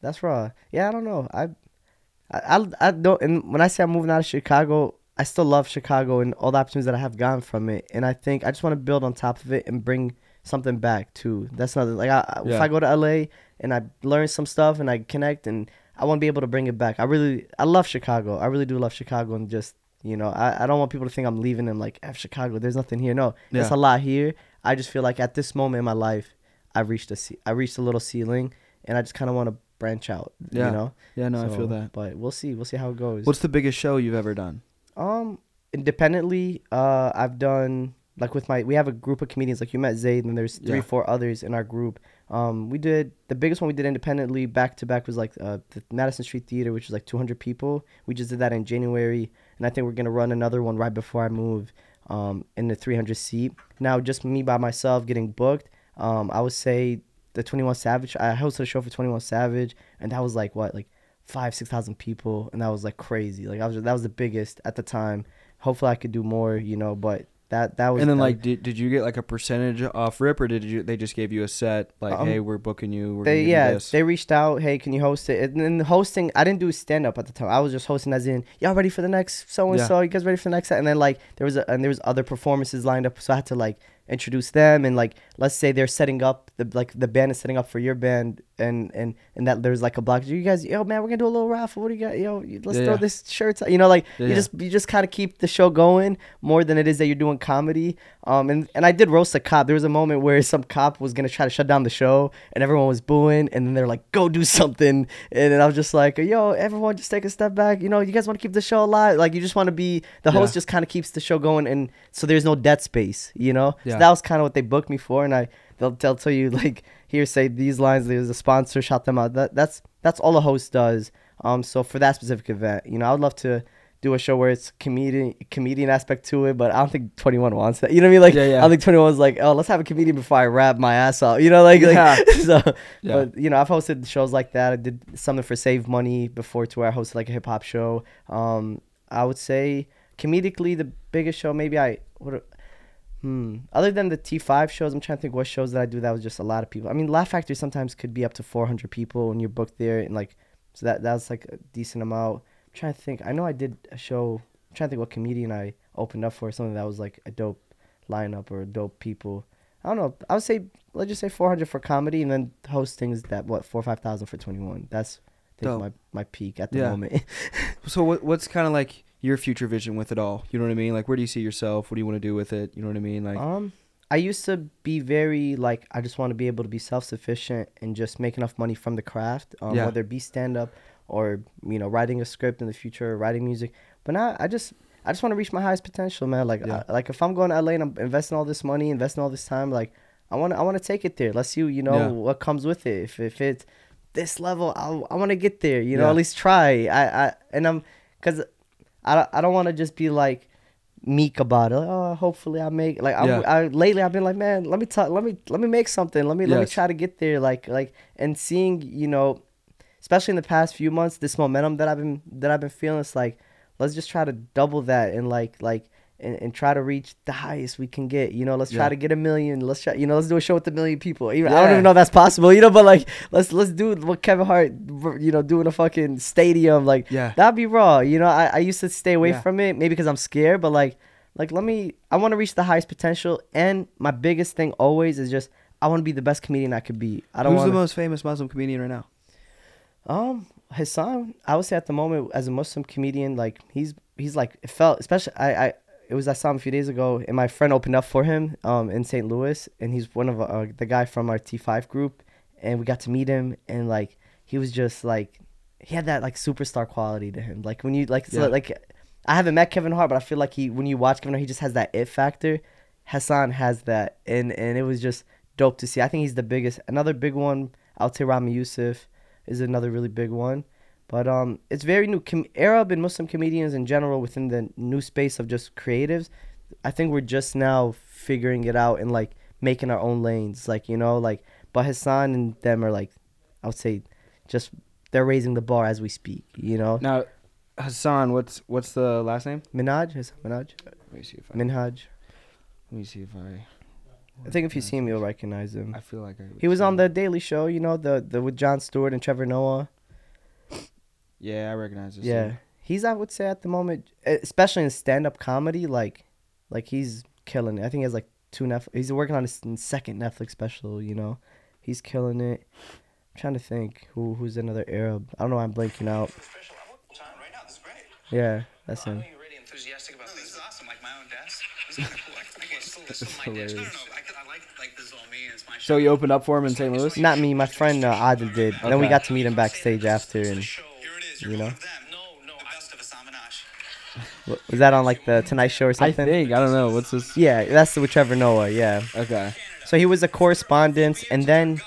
That's raw. Yeah, I don't know. I, I, I, I don't. And when I say I'm moving out of Chicago, I still love Chicago and all the opportunities that I have gotten from it. And I think I just want to build on top of it and bring something back too. That's another like I, I- if I go to LA and I learn some stuff and I connect and I want to be able to bring it back. I really, I love Chicago. I really do love Chicago and just. You know, I, I don't want people to think I'm leaving and like F Chicago. There's nothing here. No, there's Yeah. a lot here. I just feel like at this moment in my life, I've reached a I reached a little ceiling, and I just kind of want to branch out. Yeah. You know, yeah, no, I feel that. But we'll see. We'll see how it goes. What's the biggest show you've ever done? um independently? Uh, I've done like with my we have a group of comedians like you met Zayd and there's three Yeah. four others in our group. Um, we did the biggest one we did independently back to back was like uh, the Madison Street Theater, which is like 200 people. We just did that in January, and I think we're gonna run another one right before I move. Um, in the 300 seat. Now just me by myself getting booked. Um, I would say the 21 Savage. I hosted a show for 21 Savage, and that was like what like five six thousand people, and that was like crazy. Like I was that was the biggest at the time. Hopefully I could do more, you know, but that that was And then that- like, did, did you get like a percentage off rip, or did you they just gave you a set like, Um, hey, we're booking you, we're they gonna give you yeah they reached out hey can you host it and then the hosting i didn't do stand up at the time i was just hosting as in y'all ready for the next so and so you guys ready for the next set and then like there was a, and there was other performances lined up so i had to like introduce them and like let's say they're setting up the like the band is setting up for your band and and and that there's like a block. You guys yo man we're gonna do a little raffle. What do you got? Yo let's Yeah, throw yeah. this shirts you know like Yeah, you just you just kind of keep the show going more than it is that you're doing comedy. Um and and i did roast a cop. There was a moment where some cop was gonna try to shut down the show and everyone was booing and then they're like go do something. And then i was just like yo everyone just take a step back. You know you guys want to keep the show alive. Like you just want to be the host just kind of keeps the show going and so there's no dead space you know? So that was kind of what they booked me for and i they'll, they'll tell you like here say these lines there's a sponsor shout them out. That that's that's all a host does. Um so for that specific event you know i would love to do a show where it's comedian comedian aspect to it but i don't think 21 wants that. You know what i mean? Like Yeah, yeah. i think 21 was like oh let's have a comedian before i rap my ass off. You know like, like Yeah. so Yeah. but you know i've hosted shows like that. I did something for save money before to where i hosted like a hip-hop show. Um i would say comedically the biggest show maybe i what Hmm. Other than the T5 shows, I'm trying to think what shows that I do that was just a lot of people. I mean, Laugh Factory sometimes could be up to 400 people when you're booked there, and like, so that that's like a decent amount. I'm trying to think. I know I did a show. I'm trying to think what comedian I opened up for. Something that was like a dope lineup or dope people. I don't know. I would say let's just say 400 for comedy, and then hosting is that what four or five thousand for 21. That's I think Dope. my my peak at the Yeah. moment. So what what's kind of like your future vision with it all? You know what I mean? Like, where do you see yourself? What do you want to do with it? You know what I mean? Like, um, I used to be very like I just want to be able to be self sufficient and just make enough money from the craft, um, Yeah. whether it be stand up or you know writing a script in the future, or writing music. But now I just I just want to reach my highest potential, man. Like Yeah. I, like if I'm going to LA and I'm investing all this money, investing all this time, like I want to I want to take it there. Let's see you know Yeah. what comes with it. If if it's this level, I I want to get there. You know, Yeah. at least try. I I and I'm because I don't, I don't want to just be like meek about it. Like, oh, hopefully I make like I'm, Yeah. I lately I've been like, man, let me talk, let me let me make something. Let me let me try to get there. Like like and seeing you know, especially in the past few months, this momentum that I've been that I've been feeling. It's like let's just try to double that and like like. And, and try to reach the highest we can get. You know, let's try to get a million. Let's try. You know, let's do a show with a million people. Even, I don't even know if that's possible. You know, but like, let's let's do what Kevin Hart. You know, doing a fucking stadium. Like, yeah, That'd be raw. You know, I, I used to stay away Yeah. from it, maybe because I'm scared, but like like let me I want to reach the highest potential and my biggest thing always is just I want to be the best comedian I could be. I don't Who's want the most famous Muslim comedian right now? um Hasan, I would say at the moment as a Muslim comedian, like he's he's like it felt especially I I it was I saw him a few days ago and my friend opened up for him um in St. Louis and he's one of uh, the guy from our T5 group and we got to meet him and like he was just like he had that like superstar quality to him like when you like so, like I haven't met Kevin Hart but I feel like he when you watch Kevin Hart he just has that it factor Hasan has that and and it was just dope to see. I think he's the biggest. Another big one, I would say Ramy Youssef is another really big one. But um, it's very new. Com- Arab and Muslim comedians in general within the new space of just creatives. I think we're just now figuring it out and like making our own lanes. Like you know, like but Hasan and them are like, I would say, just they're raising the bar as we speak. You know, Now, Hasan, what's what's the last name? Minhaj, Hasan Minhaj, Let me see if I. Minhaj. Let me see if I. I think if you see him, you'll recognize him. I feel like I. He was on him. the Daily Show, you know, the the with Jon Stewart and Trevor Noah. Yeah, I recognize this. Yeah, dude. he's I would say at the moment, especially in stand up comedy, like like he's killing it. I think he has like two Netflix. He's working on his second Netflix special. You know, he's killing it. I'm trying to think who who's another Arab. I don't know. why I'm blanking out. Special. I'm working on it right now. This is great. Yeah, that's him. enthusiastic about things. This is awesome. Like my own desk. This is kind of cool. I I can this is my desk. No, no, no. I, I like like this is all me. It's my show. So you opened up for him in St. Louis? Not me. My friend uh, Adil did. Then we got to meet him backstage after, and Here it is. You're you one know. of them. No, no. The best of Hasan Minhaj. was that on like the Tonight Show or something? I something? think I don't know. What's this? Yeah, that's with Trevor Noah. Yeah. Okay. So he was a correspondent, and then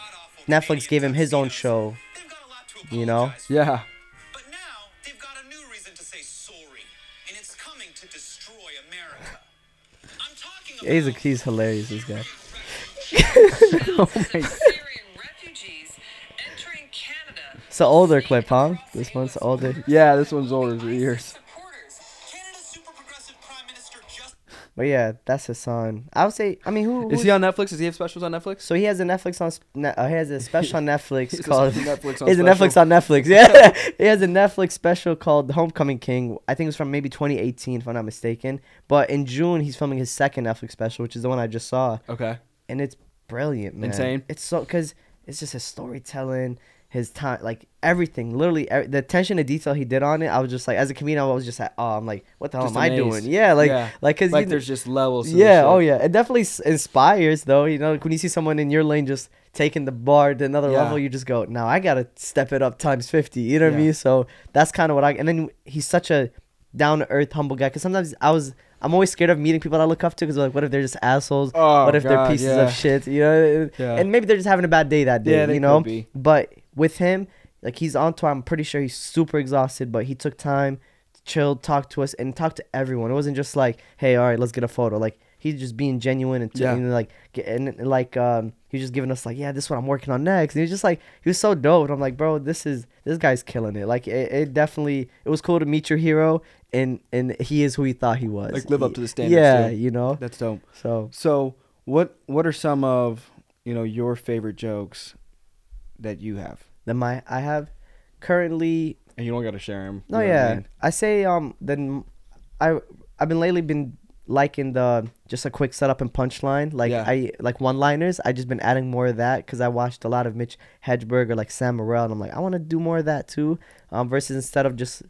Netflix gave him his own show. They've got a lot to You know? Yeah. But now they've got a new reason to say sorry, and it's coming to destroy America. I'm talking about He's a, he's hilarious. This guy. Oh Syrian refugees It's an older clip, huh? This one's older. Yeah, this one's older than years. Supporters. Canada's super progressive prime minister just But yeah, that's his son. I would say. I mean, who? Is who's- he on Netflix? Does he have specials on Netflix? So he has a Netflix on. Uh, he has a special on Netflix called. Netflix on He has a? Netflix on Netflix. Yeah, he has a Netflix special called The Homecoming King. I think it was from maybe 2018, if I'm not mistaken. But in June, he's filming his second Netflix special, which is the one I just saw, Okay. and it's brilliant, man. Insane? It's so because it's just his storytelling, his time, like everything. Literally, the attention to detail he did on it. I was just like, as a comedian, I was just like, oh, I'm like, what the hell Just am I doing? Yeah, like, Yeah. like, cause Like you- there's just levels. Yeah, oh yeah. It definitely s- inspires though. You know, like when you see someone in your lane just taking the bar to another Yeah. level, you just go, "Now I gotta step it up times 50. You know what I mean? So that's kind of what I. And then he's such a down to earth, humble guy. Cause sometimes I was, I'm always scared of meeting people that I look up to. Cause like, what if they're just assholes? Oh, what if they're pieces yeah. of shit? You know? Yeah. And maybe they're just having a bad day that day. Yeah, they you know? could be. But with him, like he's on tour. I'm pretty sure he's super exhausted, but he took time, chilled, talked to us, and talked to everyone. It wasn't just like, hey, all right, let's get a photo. Like he's just being genuine and, t- Yeah. and like, and like, um, he was just giving us like, yeah, this is what I'm working on next. And he was just like, he was so dope. And I'm like, bro, this is this guy's killing it. Like it, it definitely, it was cool to meet your hero, and and he is who he thought he was. Like, live up to the standards, Yeah, too. you know. That's dope. So So what what are some of you know your favorite jokes that you have? Then my I have currently And you don't got to share them. No, yeah. I, say um then I I've been lately been liking the just a quick setup and punchline like Yeah. I like one liners. I just been adding more of that because I watched a lot of Mitch Hedberg or like Sam Morril and I'm like I want to do more of that too. Um, versus instead of just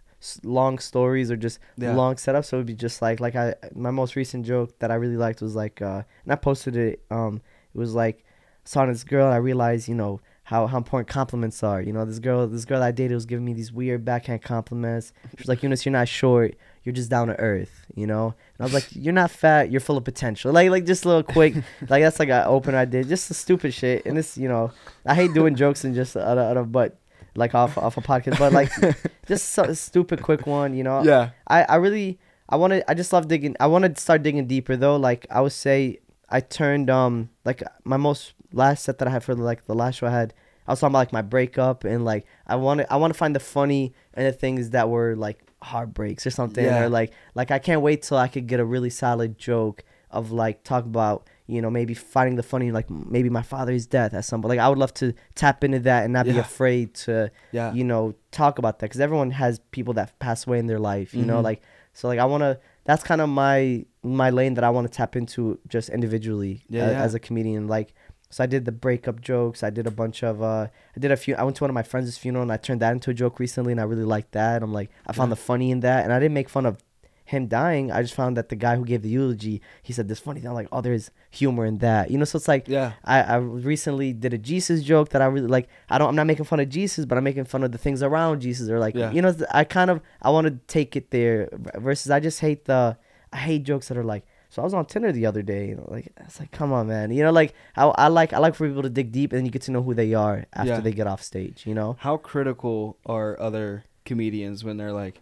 long stories or just Yeah. long setups, so it would be just like like I my most recent joke that I really liked was like uh and I posted it um it was like saw this girl and I realized you know how, how important compliments are. You know, this girl this girl I dated was giving me these weird backhand compliments. She's was like, Younis, you're not short, you're just down to earth, you know? And I was like, You're not fat, you're full of potential. Like like just a little quick like that's like an opener I did. Just the stupid shit. And this, you know, I hate doing jokes and just out of, out of but like off off a podcast. But like just so, stupid quick one, you know. Yeah. I, I really I want to I just love digging I want to start digging deeper though like I would say I turned um like my most last set that I had for like the last show I had I was talking about like my breakup and like I want to I want to find the funny and the things that were like heartbreaks or something Yeah. or like like I can't wait till I could get a really solid joke of like talk about you know maybe finding the funny like maybe my father's death at some like I would love to tap into that and not be afraid to Yeah. you know talk about that because everyone has people that pass away in their life you know Mhm. like so like i want to that's kind of my my lane that i want to tap into just individually Yeah, a- yeah. as a comedian like so i did the breakup jokes i did a bunch of uh i did a few i went to one of my friends' funeral and i turned that into a joke recently and i really liked that i'm like i found Yeah. the funny in that and i didn't make fun of him dying i just found that the guy who gave the eulogy he said this funny thing i'm like oh there's humor in that you know so it's like Yeah. I, I recently did a Jesus joke that I really like. I don't. I'm not making fun of Jesus, but I'm making fun of the things around Jesus. Or like, Yeah. you know, I kind of I want to take it there. Versus, I just hate the I hate jokes that are like So I was on Tinder the other day, you know, like it's like, come on, man, you know, like I, I like I like for people to dig deep and then you get to know who they are after Yeah. they get off stage, you know. How critical are other comedians when they're like,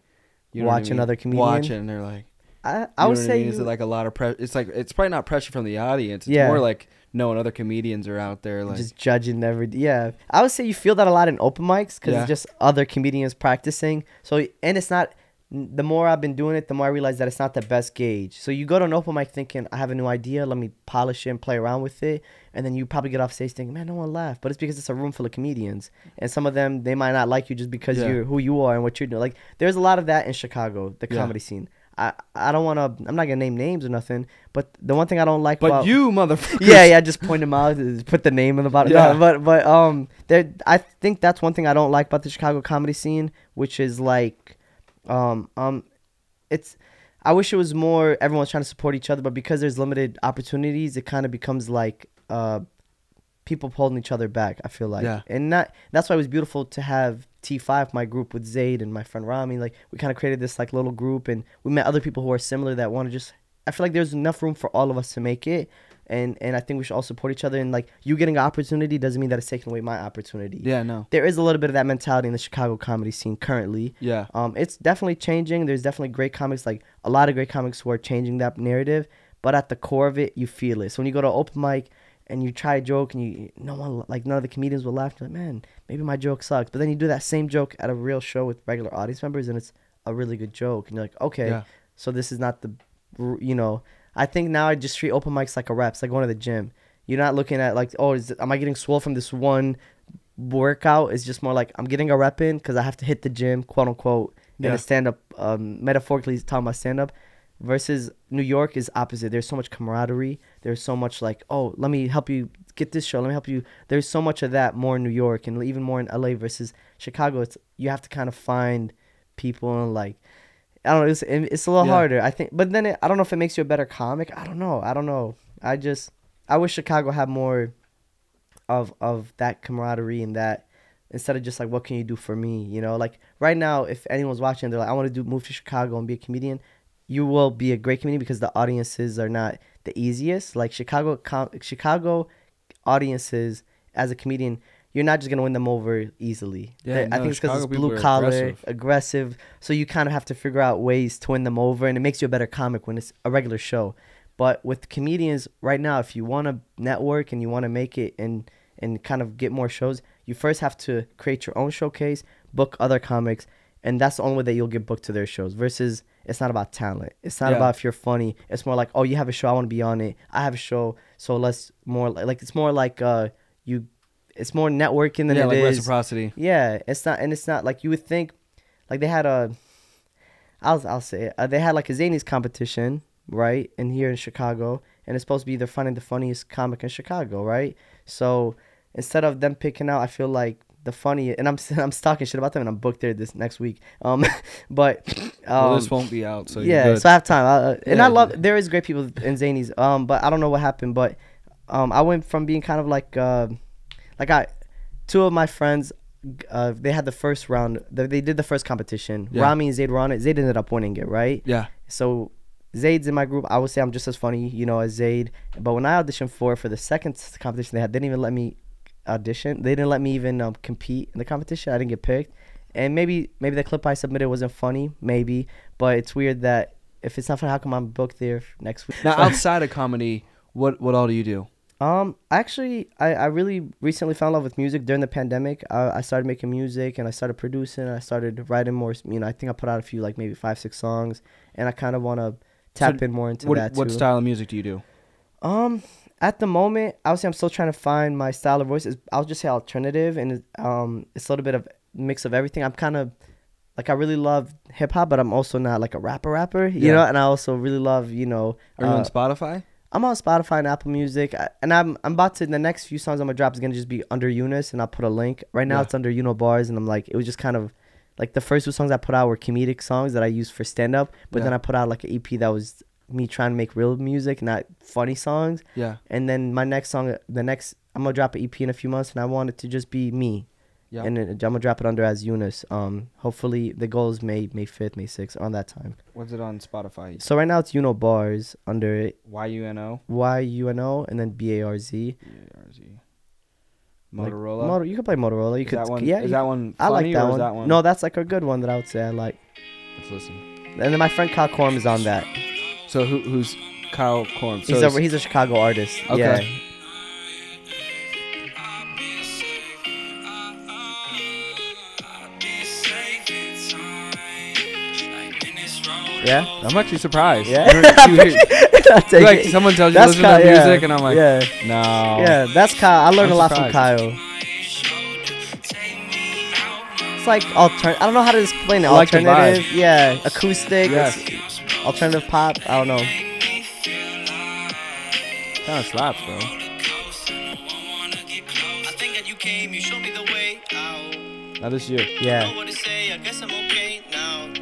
you know what I mean? another comedian? Watching, they're like, I I would say mean? is it like a lot of pressure? It's like it's probably not pressure from the audience. It's Yeah. more like knowing other comedians are out there. Like, just judging every yeah i would say you feel that a lot in open mics because Yeah. it's just other comedians practicing so and it's not the more i've been doing it the more i realize that it's not the best gauge so you go to an open mic thinking i have a new idea let me polish it and play around with it and then you probably get off stage thinking man no one laughed but it's because it's a room full of comedians and some of them they might not like you just because Yeah. you're who you are and what you're doing like there's a lot of that in chicago the Yeah. comedy scene I, I don't want to. I'm not gonna name names or nothing. But the one thing I don't like but about you motherfucker. yeah, yeah, just point them out, put the name in the bottom. Yeah. No, but but um, there, I think that's one thing I don't like about the Chicago comedy scene, which is like, um, um, it's. I wish it was more everyone's trying to support each other, but because there's limited opportunities, it kind of becomes like uh, people pulling each other back. I feel like, Yeah. and not that's why it was beautiful to have T5, my group with Zayd and my friend Rami. Like we kind of created this like little group, and we met other people who are similar that want to just. I feel like there's enough room for all of us to make it, and and I think we should all support each other. And like you getting an opportunity doesn't mean that it's taking away my opportunity. Yeah, no. There is a little bit of that mentality in the Chicago comedy scene currently. Yeah. Um, it's definitely changing. There's definitely great comics, like a lot of great comics who are changing that narrative. But at the core of it, you feel it. So when you go to open mic and you try a joke and you no one like none of the comedians will laugh, you're like, man, maybe my joke sucks. But then you do that same joke at a real show with regular audience members, and it's a really good joke, and you're like, okay, Yeah. so this is not the, you know, I think now I just treat open mics like a reps, like going to the gym. You're not looking at like, oh, is, am I getting swole from this one workout? It's just more like I'm getting a rep in because I have to hit the gym, quote unquote, Yeah. in a stand up. Um, metaphorically talking about stand up, versus New York is opposite. There's so much camaraderie. There's so much like, oh, let me help you get this show. Let me help you. There's so much of that more in New York and even more in LA versus Chicago. It's you have to kind of find people and like. I don't know. It's, it's a little Yeah. harder, I think. But then it, I don't know if it makes you a better comic. I don't know. I don't know. I just I wish Chicago had more of of that camaraderie and that instead of just like what can you do for me you know like right now if anyone's watching they're like i want to do move to chicago and be a comedian you will be a great comedian because the audiences are not the easiest like chicago com- chicago audiences as a comedian you're not just gonna win them over easily. Yeah, They- i think it's because it's blue collar aggressive. aggressive. So you kind of have to figure out ways to win them over and it makes you a better comic when it's a regular show. But with comedians right now if you want to network and you want to make it and and kind of get more shows you first have to create your own showcase book other comics and that's the only way that you'll get booked to their shows versus it's not about talent. It's not Yeah. about if you're funny. It's more like oh you have a show i want to be on it. I have a show. So let's more like, like it's more like uh you it's more networking than yeah, it like is- reciprocity. yeah, it's not, and it's not like you would think. Like they had a, I'll I'll say it. Uh, they had like a Zanies competition, right? And here in Chicago, and it's supposed to be they're finding the funniest comic in Chicago, right? So instead of them picking out, I feel like the funny, and I'm I'm talking shit about them, and I'm booked there this next week. Um, but um, well, this won't be out, so yeah, so I have time. I, uh, and I love there is great people in Zanies. Um, but I don't know what happened. But um, I went from being kind of like uh, like I, two of my friends, uh, they had the first round. They, they did the first competition. Yeah. Rami and Zayd were on it. Zayd ended up winning it, right? yeah, So Zayd's in my group. I would say I'm just as funny, you know, as Zayd. But when I auditioned for for the second competition they had, they didn't even let me audition. They didn't let me even um, compete in the competition. I didn't get picked. And maybe maybe the clip I submitted wasn't funny, maybe. But it's weird that if it's not funny, how come I'm booked there next week? Now, outside of comedy, what what all do you do? Um, actually, I, I really recently fell in love with music during the pandemic. I, I started making music and I started producing. I started writing more. You know, I think I put out a few, like maybe five, six songs, and I kind of want to tap So in more into What that what style of music do you do? Um, at the moment, I would say I'm still trying to find my style of voice. It's- I'll just say alternative, and um, it's a little bit of mix of everything. I'm kind of like I really love hip hop, but I'm also not like a rapper rapper, you Yeah. know. And I also really love, you know, Are you uh, on Spotify? I'm on Spotify and Apple Music, and I'm I'm about to the next few songs I'm gonna drop is gonna just be under Younis, and I'll put a link. Right now Yeah. it's under Yuno Barz, and I'm like it was just kind of like the first two songs I put out were comedic songs that I used for stand up, but then I put out like an EP that was me trying to make real music, not funny songs. Yeah. And then my next song, the next I'm gonna drop an EP in a few months, and I want it to just be me, Yeah. And then I'm gonna drop it under as Younis. Um, hopefully the goal is May May fifth, May sixth, on that time. What's it on Spotify? So right now it's Yuno Barz under it Y U N O. Y U N O and then B A R Z. Like, Motorola. Motor, you could play Motorola. You is could that one? yeah. is that one? I like that one. that one? No, that's like a good one that I would say I like. Let's listen. And then my friend Kyle Korm is on that. So who who's Kyle Korn? So He's a he's a Chicago artist. Okay. Yeah. Yeah. I'm actually surprised. Yeah. You- you hear- I'll like it. someone tells you That's listen Kyle, to yeah. music, and I'm like, yeah, no. yeah. That's Kyle. I learned I'm a lot from. Kyle. It's like alternative. I don't know how to explain it. I like. Alternative, yeah. Acoustic, Yes. alternative pop. I don't know. Kind of slaps, bro. I think that you came, you showed me the way out. Now this year. I don't know Yeah,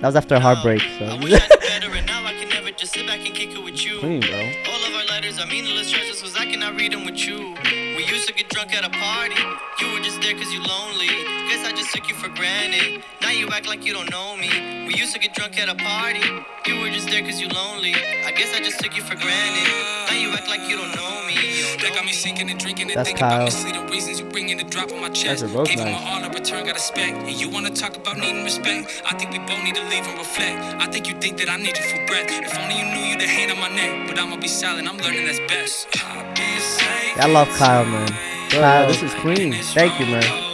that was after a heartbreak. So I wish I knew better, and now I can never just sit back and kick it with you. Clean, bro. All of our letters are meaningless treasures cause I cannot read them with you. We used to get drunk at a party. You were just there cause you lonely. Guess I just took you for granted. Now you act like you don't know me. We used to get drunk at a party. You were just there cause you lonely. I guess I just took you for granted. Now you act like you don't know me. You don't That got me me. sinking and drinking and That's thinking Kyle. about misleading reasons. You bringing the drop on my chest. Guys Gave nice. my all, in return got a spec. And you wanna talk about needing respect? I think we both need to leave and reflect. I think you think that I need you for breath. If only you knew you the hate on my neck. But I'ma be silent, I'm learning that's best. I love Kyle, man. Bro, Kyle, this is clean. Thank you, man.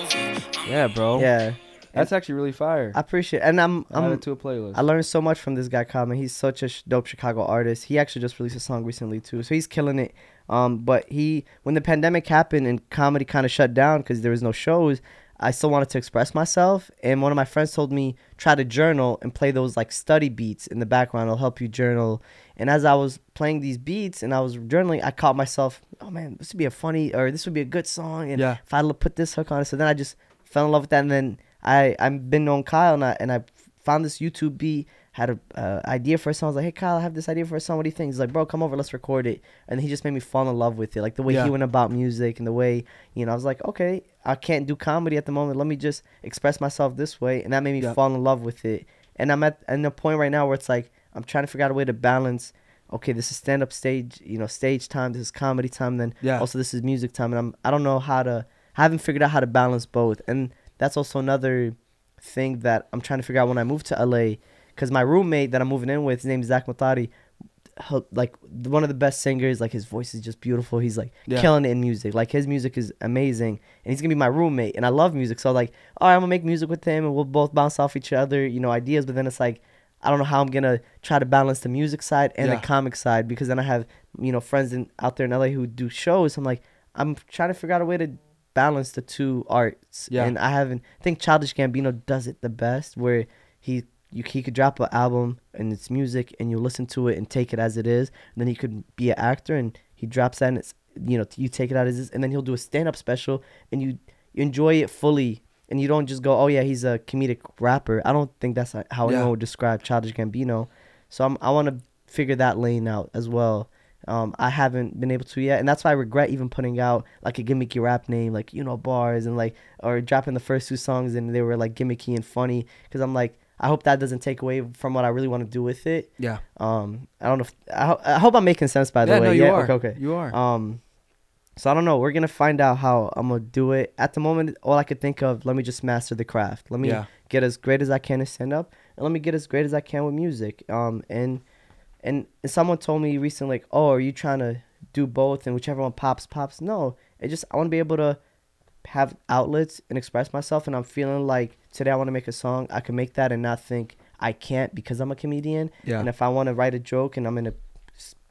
Yeah, bro. Yeah, That's actually really fire. I appreciate. And I'm Add I'm it to a playlist. I learned so much from this guy. Man, he's such a sh- dope Chicago artist. He actually just released a song recently too, so he's killing it. Um, but he, when the pandemic happened and comedy kind of shut down because there was no shows, I still wanted to express myself. And one of my friends told me try to journal and play those like study beats in the background. It'll help you journal. And as I was playing these beats and I was journaling, I caught myself, oh man, this would be a funny or this would be a good song. And Yeah. if I put this hook on it, so then I just fell in love with that. And then I I've been on Kyle and I and I found this YouTube beat. Had a uh, idea for a song. I was like, "Hey Kyle, I have this idea for a song. What do you think?" He's like, "Bro, come over, let's record it." And he just made me fall in love with it, like the way Yeah. he went about music and the way you know. I was like, "Okay, I can't do comedy at the moment. Let me just express myself this way," and that made me Yeah. fall in love with it. And I'm at in a point right now where it's like I'm trying to figure out a way to balance. Okay, this is stand up stage, you know, stage time. This is comedy time. Then Yeah. also this is music time, and I'm I don't know how to. I haven't figured out how to balance both, and that's also another thing that I'm trying to figure out when I move to LA. Because my roommate that I'm moving in with, his name is Zach Matari, like one of the best singers. Like his voice is just beautiful. He's like Yeah. killing it in music. Like his music is amazing, and he's gonna be my roommate. And I love music, so like, all right, I'm gonna make music with him, and we'll both bounce off each other, you know, ideas. But then it's like, I don't know how I'm gonna try to balance the music side and Yeah. the comic side because then I have you know friends in out there in LA who do shows. I'm like, I'm trying to figure out a way to balance the two arts. Yeah. And I haven't. I think Childish Gambino does it the best, where he you he could drop an album and it's music and you listen to it and take it as it is. And then he could be an actor and he drops that and it's you know you take it out as is and then he'll do a stand up special and you, you enjoy it fully and you don't just go oh yeah he's a comedic rapper. I don't think that's uh, how Yeah. anyone would describe Childish Gambino. So I'm, I want to figure that lane out as well. Um, I haven't been able to yet, and that's why I regret even putting out like a gimmicky rap name, like you know bars, and like or dropping the first two songs and they were like gimmicky and funny. Because I'm like, I hope that doesn't take away from what I really want to do with it. Yeah. Um, I don't know. If, I, I hope I'm making sense by the Yeah, way. no, you yeah. are. Okay. Okay. You are. Um, so I don't know. We're gonna find out how I'm gonna do it. At the moment, all I could think of, let me just master the craft. Let me Yeah. get as great as I can to stand up, and let me get as great as I can with music. Um, and and someone told me recently, like, oh, are you trying to do both and whichever one pops pops? No, it just I want to be able to have outlets and express myself, and I'm feeling like today I want to make a song. I can make that and not think I can't because I'm a comedian. Yeah. And if I want to write a joke and I'm in a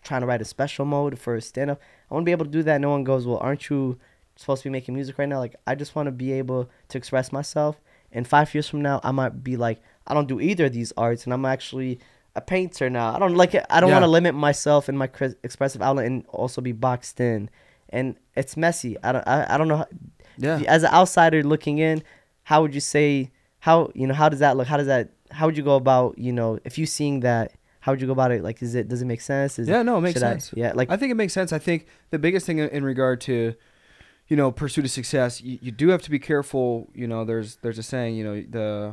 trying to write a special mode for a stand up, I want to be able to do that. No one goes, well, aren't you supposed to be making music right now? Like I just want to be able to express myself. And five years from now, I might be like, I don't do either of these arts, and I'm actually a painter now. I don't like it. I don't Yeah. want to limit myself in my cris- expressive outlet and also be boxed in. And it's messy. I don't. I, I don't know. How, Yeah. As an outsider looking in, how would you say? How you know? How does that look? How does that? How would you go about? You know, if you seeing that, how would you go about it? Like, is it? Does it make sense? Is Yeah, no, it makes should I- sense. yeah, like I think it makes sense. I think the biggest thing in- in regard to, you know, pursuit of success, you, you do have to be careful. You know, there's there's a saying, you know, the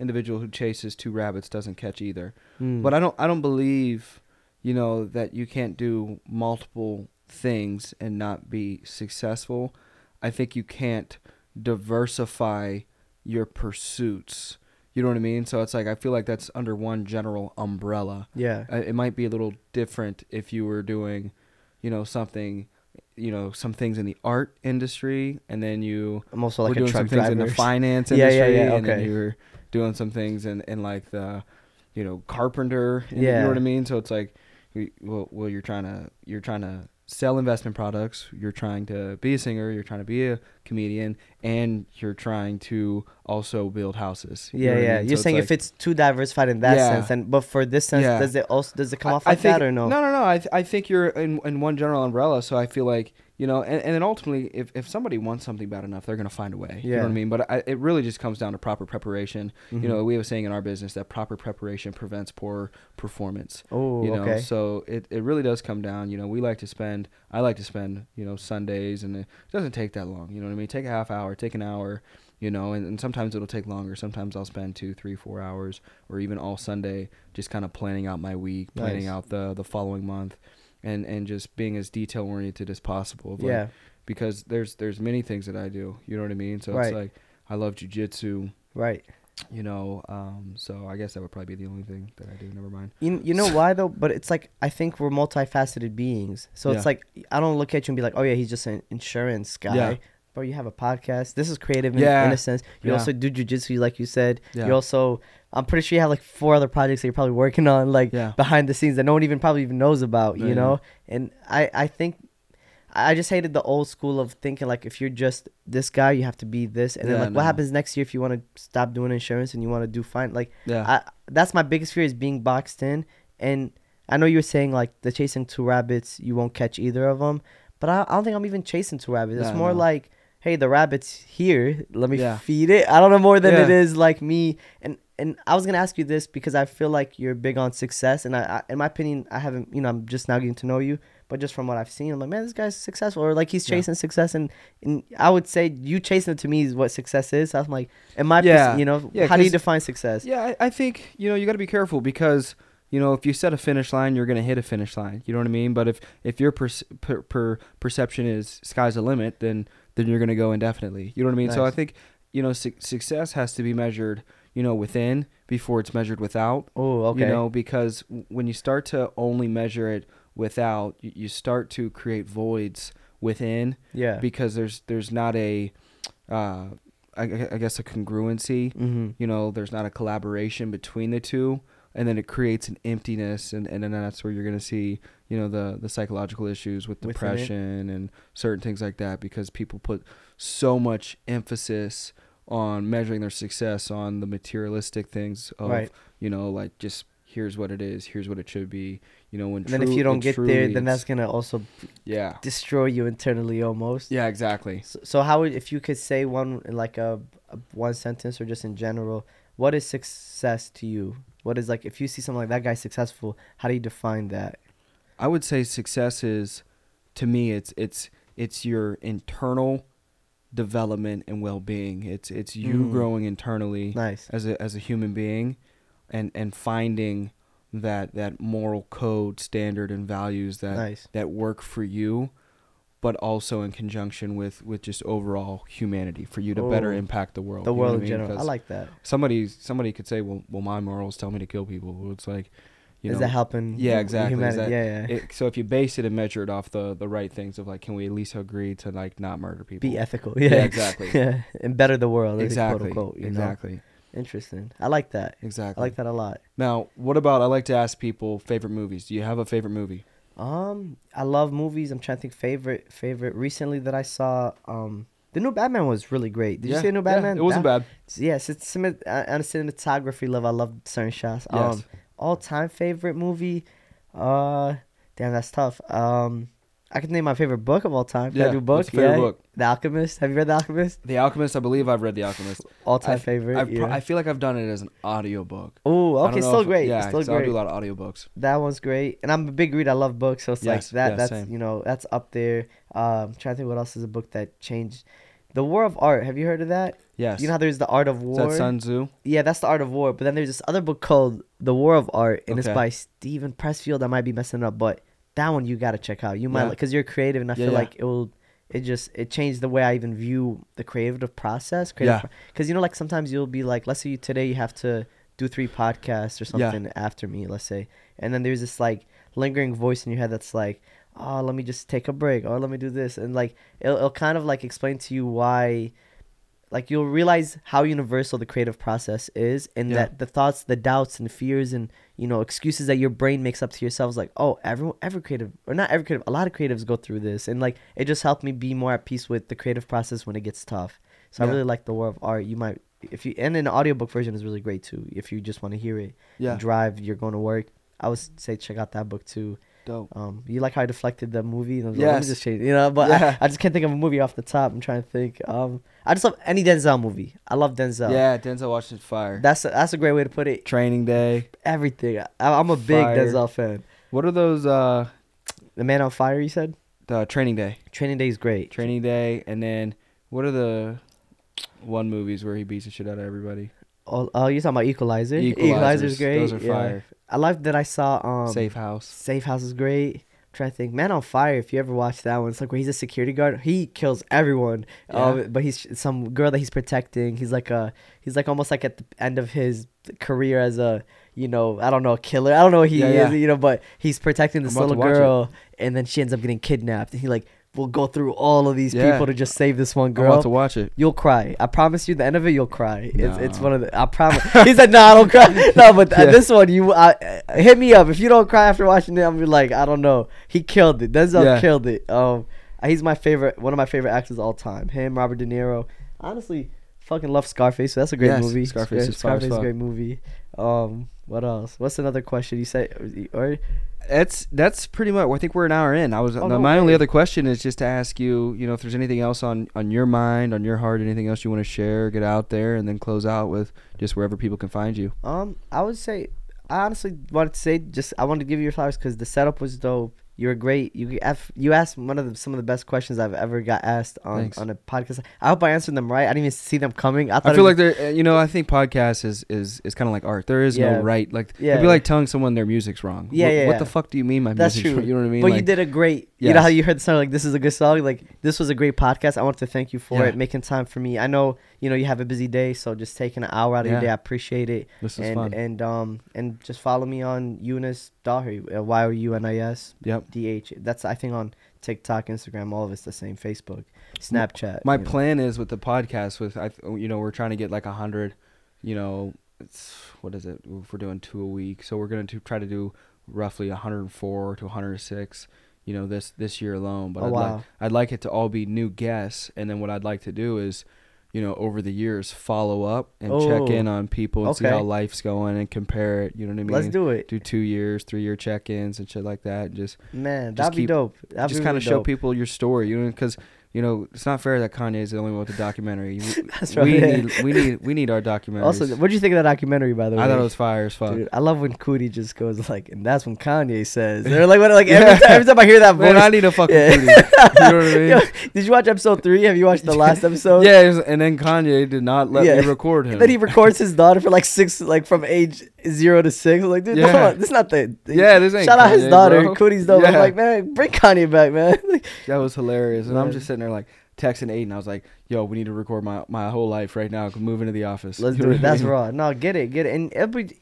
individual who chases two rabbits doesn't catch either. Mm. But I don't I don't believe, you know, that you can't do multiple things and not be successful. I think you can't diversify your pursuits. You know what I mean? So it's like I feel like that's under one general umbrella. yeah. Uh, It might be a little different if you were doing, you know, something, you know, some things in the art industry, and then you I'm also like doing some things in the finance Yeah, industry, yeah, yeah, and then okay. you were doing some things in, in like the, you know, carpenter. You Yeah. know what I mean? So it's like, well, well, you're trying to you're trying to sell investment products. You're trying to be a singer. You're trying to be a comedian, and you're trying to also build houses. You know Yeah, I yeah. mean? You're So saying like- if it's too diversified in that Yeah. sense, and but for this sense, Yeah. does it also does it come I- off I like think, that or no? No, no, no. I, th- I think you're in, in one general umbrella. So I feel like you know, and, and then ultimately, if, if somebody wants something bad enough, they're gonna find a way. Yeah. You know what I mean? But I, it really just comes down to proper preparation. Mhm. You know, we have a saying in our business that proper preparation prevents poor performance. Oh, you know, okay. so it, it really does come down. You know, we like to spend. I like to spend. You know, Sundays, and it doesn't take that long. You know what I mean? Take a half hour, take an hour. You know, and, and sometimes it'll take longer. Sometimes I'll spend two, three, four hours, or even all Sunday, just kind of planning out my week, planning Nice. out the the following month, and and just being as detail oriented as possible. like, yeah, because there's there's many things that I do. You know what I mean? So Right. it's like I love jujitsu. right. You know, um, so I guess that would probably be the only thing that I do. Never mind. You, you know why though? But it's like I think we're multifaceted beings. So Yeah. it's like I don't look at you and be like, oh yeah, he's just an insurance guy. Yeah. Bro, you have a podcast. This is creative in, Yeah. sense. You Yeah. also do jujitsu, like you said. Yeah. You also, I'm pretty sure you have like four other projects that you're probably working on, like Yeah. behind the scenes that no one even probably even knows about. You know, and I, I think. I just hated the old school of thinking like if you're just this guy, you have to be this, and then like no. what happens next year if you want to stop doing insurance and you want to do fine? Like Yeah. I, that's my biggest fear is being boxed in. And I know you were saying like the chasing two rabbits, you won't catch either of them. But I, I don't think I'm even chasing two rabbits. It's No, more no. like, hey, the rabbit's here. Let me Yeah. feed it. I don't know more than it Yeah. is like me. And and I was gonna ask you this because I feel like you're big on success. And I, I in my opinion, I haven't. You know, I'm just now getting to know you. But just from what I've seen, I'm like, man, this guy's successful, or like he's Yeah. chasing success, and, and I would say you chasing it to me is what success is. So I'm like, in my, Yeah. yeah, you know, Yeah, how do you define success? Yeah, I, I think you know you got to be careful because you know if you set a finish line, you're gonna hit a finish line. You know what I mean? But if if your per, per, per perception is sky's the limit, then then you're gonna go indefinitely. You know what I mean? So I think you know su- success has to be measured you know within before it's measured without. Oh, okay. You know because w- when you start to only measure it without, you, you start to create voids within yeah. because there's there's not a uh, I, I guess a congruency mm-hmm. you know there's not a collaboration between the two and then it creates an emptiness and, and then that's where you're going to see you know the the psychological issues with depression and certain things like that because people put so much emphasis on measuring their success on the materialistic things of Right. you know like just here's what it is here's what it should be you know when And then if you don't get there, then that's gonna also yeah destroy you internally almost. yeah exactly So, so how would if you could say one like a, a one sentence or just in general, what is success to you? What is like if you see something like that guy successful, how do you define that? I would say success is, to me, it's it's it's your internal development and well-being. It's it's you Mm. growing internally Nice. as a as a human being, and and finding that that moral code, standard, and values that Nice. that work for you, but also in conjunction with with just overall humanity for you to better Oh. impact the world. The world I in mean? general. I like that. somebody somebody could say, well, well, my morals tell me to kill people. Well, It's like, you is know, that helping? yeah, exactly. Humanity? that- yeah, yeah. it, so if you base it and measure it off the the right things of like, can we at least agree to like not murder people? Be ethical. Yeah, Yeah, exactly. yeah, and better the world. Exactly. Quote unquote, you know? exactly. Interesting. I like that. Exactly. I like that a lot. Now, what about? I like to ask people favorite movies. Do you have a favorite movie? Um, I love movies. I'm trying to think favorite favorite recently that I saw. Um, the new Batman was really great. Did you see the new yeah, Batman? it wasn't That- bad. Yes, it's some on a cinematography level. I love certain shots. Yes. Um, all time favorite movie. Uh, damn, that's tough. Um, I can name my favorite book of all time. Can I Yeah, do book? what's your favorite yeah. book? The Alchemist. Have you read The Alchemist? The Alchemist. I believe I've read The Alchemist. All time I've- favorite. I've pro- yeah. I feel like I've done it as an audiobook. Oh, okay, still if- great. Yeah, still 'cause I'll do a lot of audiobooks. That one's great, and I'm a big reader. I love books, so it's Yes, like that. yeah, that's same. you know that's up there. Um, trying to think what else is a book that changed. The War of Art. Have you heard of that? Yes. You know how there's the Art of Is War. that Sun Tzu? Yeah, that's the Art of War. But then there's this other book called The War of Art, and it's by Steven Pressfield. I might be messing up, but that one you gotta check out. You might Yeah. because you're creative, and I Yeah, feel yeah. like it will. It just it changed the way I even view the creative process. Creative Yeah. Because you know, like sometimes you'll be like, let's say you today you have to do three podcasts or Yeah. something after me, let's say, and then there's this like lingering voice in your head that's like, oh, let me just take a break, or let me do this, and like it'll, it'll kind of like explain to you why like you'll realize how universal the creative process is and Yeah. that the thoughts the doubts and fears and you know excuses that your brain makes up to yourself is like oh everyone every creative or not every creative a lot of creatives go through this. And like it just helped me be more at peace with the creative process when it gets tough. So i really like the war of art. You might if you and an audiobook version is really great too if you just want to hear it Yeah. drive you're going to work. I would say check out that book too Dope. um, you like how I deflected the movie? And I was like, Let me just change, you know. But Yeah. I, I just can't think of a movie off the top. I'm trying to think. Um, I just love any Denzel movie. I love Denzel. Yeah, Denzel Washington's fire. That's a, that's a great way to put it. Training Day. Everything. I, I'm a big Fire. Denzel fan. What are those? Uh, The Man on Fire. You said the Training Day. Training Day is great. Training Day, and then what are the one movies where he beats the shit out of everybody? Oh, oh, you're talking about Equalizer. Equalizers. Equalizer's great. Those are fire. I like that I saw um Safe House. Safe House is great. I'm trying to think, Man on Fire. If you ever watch that one, it's like where he's a security guard. He kills everyone. Um, but he's some girl that he's protecting. He's like a he's like almost like at the end of his career as a you know I don't know a killer. I don't know what he Yeah, is. yeah. You know, but he's protecting this I'm about to little girl, and then she ends up getting kidnapped. And he like will go through all of these Yeah. people to just save this one girl. about to watch it. You'll cry. I promise you. The end of it, you'll cry. It's it's one of the. I promise. he said, "No, I don't cry." No, but th- Yeah. this one, you uh, hit me up if you don't cry after watching it. I'm be like, I don't know. He killed it. Denzel Yeah. killed it. Um, he's my favorite. One of my favorite actors of all time. Him, Robert De Niro. Honestly, fucking love Scarface. So that's a great Yes, movie. Scarface Scar- is Scarface is a great movie. Um, what else? What's another question you say? Or That's that's pretty much. I think we're an hour in. I was Oh, no my only other question is just to ask you, you know, if there's anything else on on your mind, on your heart, anything else you want to share, get out there, and then close out with just wherever people can find you. Um, I would say, I honestly wanted to say just I wanted to give you your flowers because the setup was dope. You were great. You you asked one of the, some of the best questions I've ever got asked on Thanks. on a podcast. I hope I answered them right. I didn't even see them coming. I, I feel like there, uh, you know, I think podcast is is is kind of like art. There is Yeah. no right. Like Yeah. it'd be like telling someone their music's wrong. Yeah, what, yeah, What yeah. the fuck do you mean my that's music's true. wrong? You know what I mean? But you did a great. You know how you heard the song like this is a good song. Like this was a great podcast. I want to thank you for it, making time for me. I know you know you have a busy day, so just taking an hour out of your day, I appreciate it. This is and fun. and um and just follow me on Younis Daher, uh, Y O U N I S Yep. D H. That's I think on TikTok, Instagram, all of it's the same. Facebook, Snapchat. My you know. plan is with the podcast with I you know we're trying to get like a hundred, you know, it's what is it? If we're doing two a week, so we're gonna do, try to do roughly 104 to 106, you know, this this year alone. But Oh, I'd wow. like I'd like it to all be new guests, and then what I'd like to do is. You know, over the years, follow up and check Oh, in on people and see how life's going and compare it. You know what I mean? Let's do it, do two years, three year check ins and shit like that. And just man. just That'd be keep- dope. That'd just be kind really of show people your story, you know, because you know it's not fair that Kanye is the only one with the documentary. We- That's we need we need we need our documentary. Also, what do you think of that documentary? By the way, I thought it was fire as fuck. Dude, I love when Coodie just goes like, and that's when Kanye says. They're like, what, like every, Yeah. time, every time I hear that voice. Man, I need a fucking Yeah. Coodie. You know what I mean? Yo, did you watch episode three? Have you watched the last episode? yeah, and then Kanye did not let Yeah. me record him. Then he records his daughter for like six, like from age zero to six. I'm like, dude, Yeah. no, this is not the. Yeah, this ain't Shout out his daughter, bro. Coodie's daughter. I'm like, man, bring Kanye back, man. Like, that was hilarious, and I'm just sitting there like texting Aiden. I was like, "Yo, we need to record my my whole life right now. Move into the office. Let's do it. That's raw. No, get it, get it, and be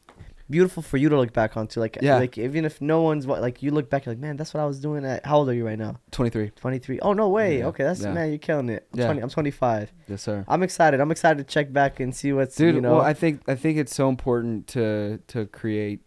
beautiful for you to look back on too. Like, Yeah. like even if no one's like, you look back, you're like, man, that's what I was doing. At how old are you right now? 23. 23. Oh no way. Yeah, Okay, that's yeah. man, you're killing it. I'm Yeah. 20. I'm 25. Yes, sir. I'm excited. I'm excited to check back and see what's dude you know. well i think i think it's so important to to create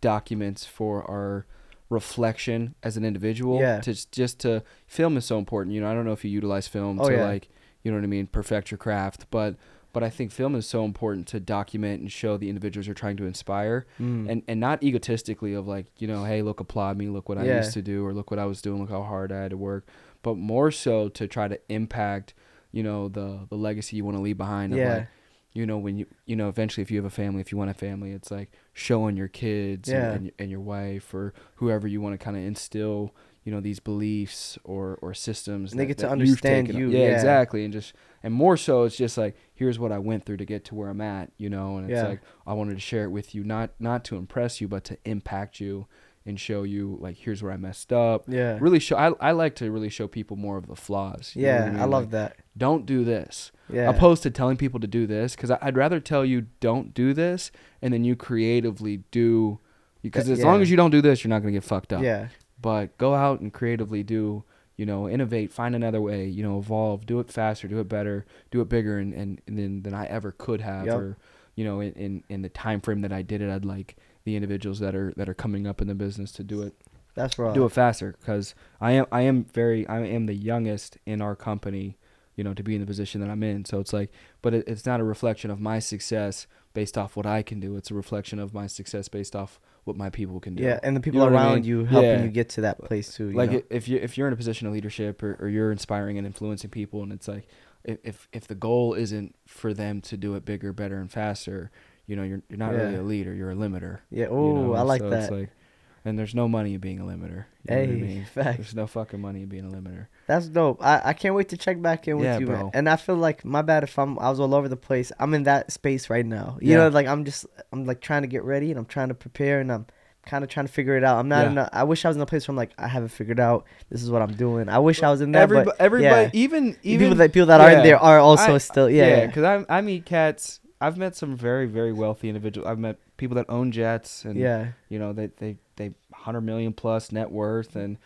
documents for our reflection as an individual Yeah. to just, just to film is so important you know i don't know if you utilize film Oh, to like you know what i mean perfect your craft but but I think film is so important to document and show the individuals you're trying to inspire, Mm. and and not egotistically of like you know, hey, look, applaud me, look what I used to do, or look what I was doing, look how hard I had to work, but more so to try to impact, you know, the the legacy you want to leave behind. Of Yeah. like, you know, when you you know, eventually, if you have a family, if you want a family, it's like showing your kids Yeah. and, and, and your wife or whoever you want to kind of instill, you know, these beliefs or or systems. And they that- get to understand you. Yeah, yeah. exactly, and just and more so, it's just like here's what I went through to get to where I'm at, you know, and it's Yeah. like I wanted to share it with you, not not to impress you, but to impact you and show you like here's where I messed up. Yeah. Really show. I, I like to really show people more of the flaws. you know what Yeah, I, mean? love Like, that. Don't do this Yeah. opposed to telling people to do this because i'd rather tell you don't do this and then you creatively do because as long as you don't do this you're not going to get fucked up Yeah. but go out and creatively do you know innovate find another way you know evolve do it faster do it better do it bigger and, and, and than, than i ever could have Yep. or you know in, in in the time frame that i did it i'd like the individuals that are that are coming up in the business to do it That's right. do it faster because I am I am very I am the youngest in our company, you know, to be in the position that I'm in. So it's like, but it, it's not a reflection of my success based off what I can do. It's a reflection of my success based off what my people can do. Yeah, and the You people know what I around mean? you helping Yeah. you get to that place too. You like know? if you if you're in a position of leadership or, or you're inspiring and influencing people, and it's like if if the goal isn't for them to do it bigger, better, and faster, you know, you're you're not really a leader. You're a limiter. yeah. you Oh, know? I like So that. like, and there's no money in being a limiter. You know what I Hey, mean? There's no fucking money in being a limiter. That's dope. I, I can't wait to check back in with Yeah, you, man. bro. And I feel like my bad if I'm I was all over the place. I'm in that space right now. You Yeah. know, like I'm just I'm like trying to get ready and I'm trying to prepare and I'm kind of trying to figure it out. I'm not Yeah. in a, I wish I was in a place where I'm like I haven't figured out. This is what I'm doing. I wish I was in there. Everybody, but everybody, yeah. even even people that people that aren't there are also I- still yeah. because I I meet cats. I've met some very very wealthy individuals. I've met people that own jets and yeah. you know they they they hundred million plus net worth and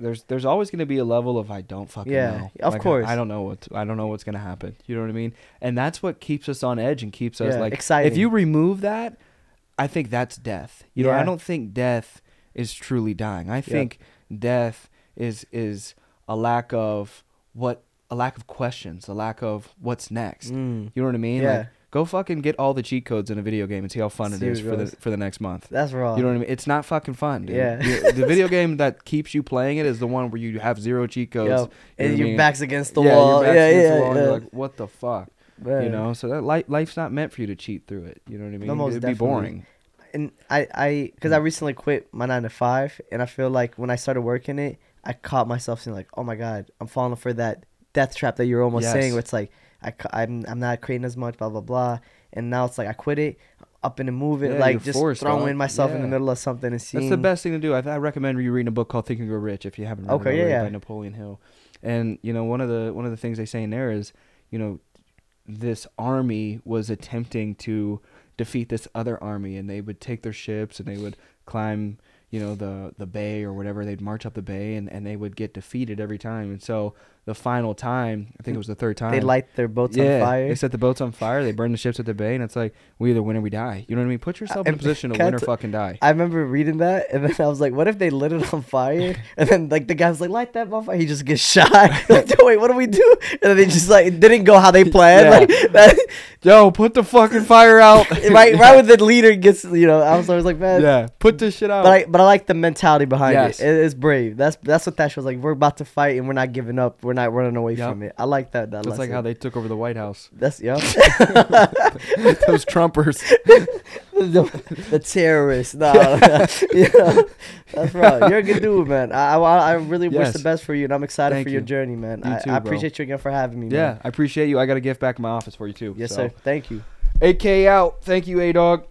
there's there's always going to be a level of I don't fucking Yeah, know. of Like, course. I, don't know what I don't know what's going to happen. You know what I mean? And that's what keeps us on edge and keeps us Yeah, like exciting. If you remove that, I think that's death. You know, I don't think death is truly dying. I think death is is a lack of what a lack of questions, a lack of what's next. Mm. You know what I mean? Yeah. Like go fucking get all the cheat codes in a video game and see how fun it is for the for the next month. That's raw. You know what I mean? It's not fucking fun, dude. Yeah. You- the video game that keeps you playing it is the one where you have zero cheat codes. Yo, you know and what I your mean? back's against the yeah, wall. Your back's yeah, against yeah, the wall, and yeah. You're like, what the fuck? You Man. know, so that li- life's not meant for you to cheat through it. You know what I mean? No, most It'd be definitely. boring. and I, I, because I recently quit my nine to five, and I feel like when I started working it, I caught myself saying like, "Oh my god, I'm falling for that death trap that you're almost Yes. saying." Where it's like, I, I'm, I'm not creating as much, blah blah blah, and now it's like I quit it, up and move it, Yeah, like just forced, throwing dog. myself in the middle of something and seeing. That's the best thing to do. I, I recommend you reading a book called Think and Grow Rich if you haven't read Okay, it yeah, already yeah. by Napoleon Hill. And you know, one of the one of the things they say in there is, you know, this army was attempting to defeat this other army, and they would take their ships and they would climb, you know, the the bay or whatever. They'd march up the bay, and and they would get defeated every time. And so the final time, I think it was the third time, They light their boats yeah, on fire. They set the boats on fire. They burn the ships at the bay, and it's like we either win or we die. You know what I mean? Put yourself in a position to win or fucking die. I remember reading that, and then I was like, "What if they lit it on fire?" And then like the guy's like, "Light that on fire!" He just gets shot. like, wait, what do we do? And then they just like it didn't go how they planned. Yeah. Like, that, Yo, put the fucking fire out. right, right when the leader gets, you know, I was always like, "Man, yeah, put this shit out. But I but I like the mentality behind Yes. it. it. It's brave. That's that's what that shows. Like we're about to fight and we're not giving up. We're not running away Yep. from it. I like that. That That's like how they took over the White House. That's yeah. Those Trumpers. the, the terrorists. No, yeah, that's right. You're a good dude, man. I I, I really wish the best for you, and I'm excited Thank for your you. journey, man. You I, too, I bro. appreciate you again for having me. yeah, man. I appreciate you. I got a gift back in my office for you too. Yes, so. sir. Thank you. AK out. Thank you, A Dog.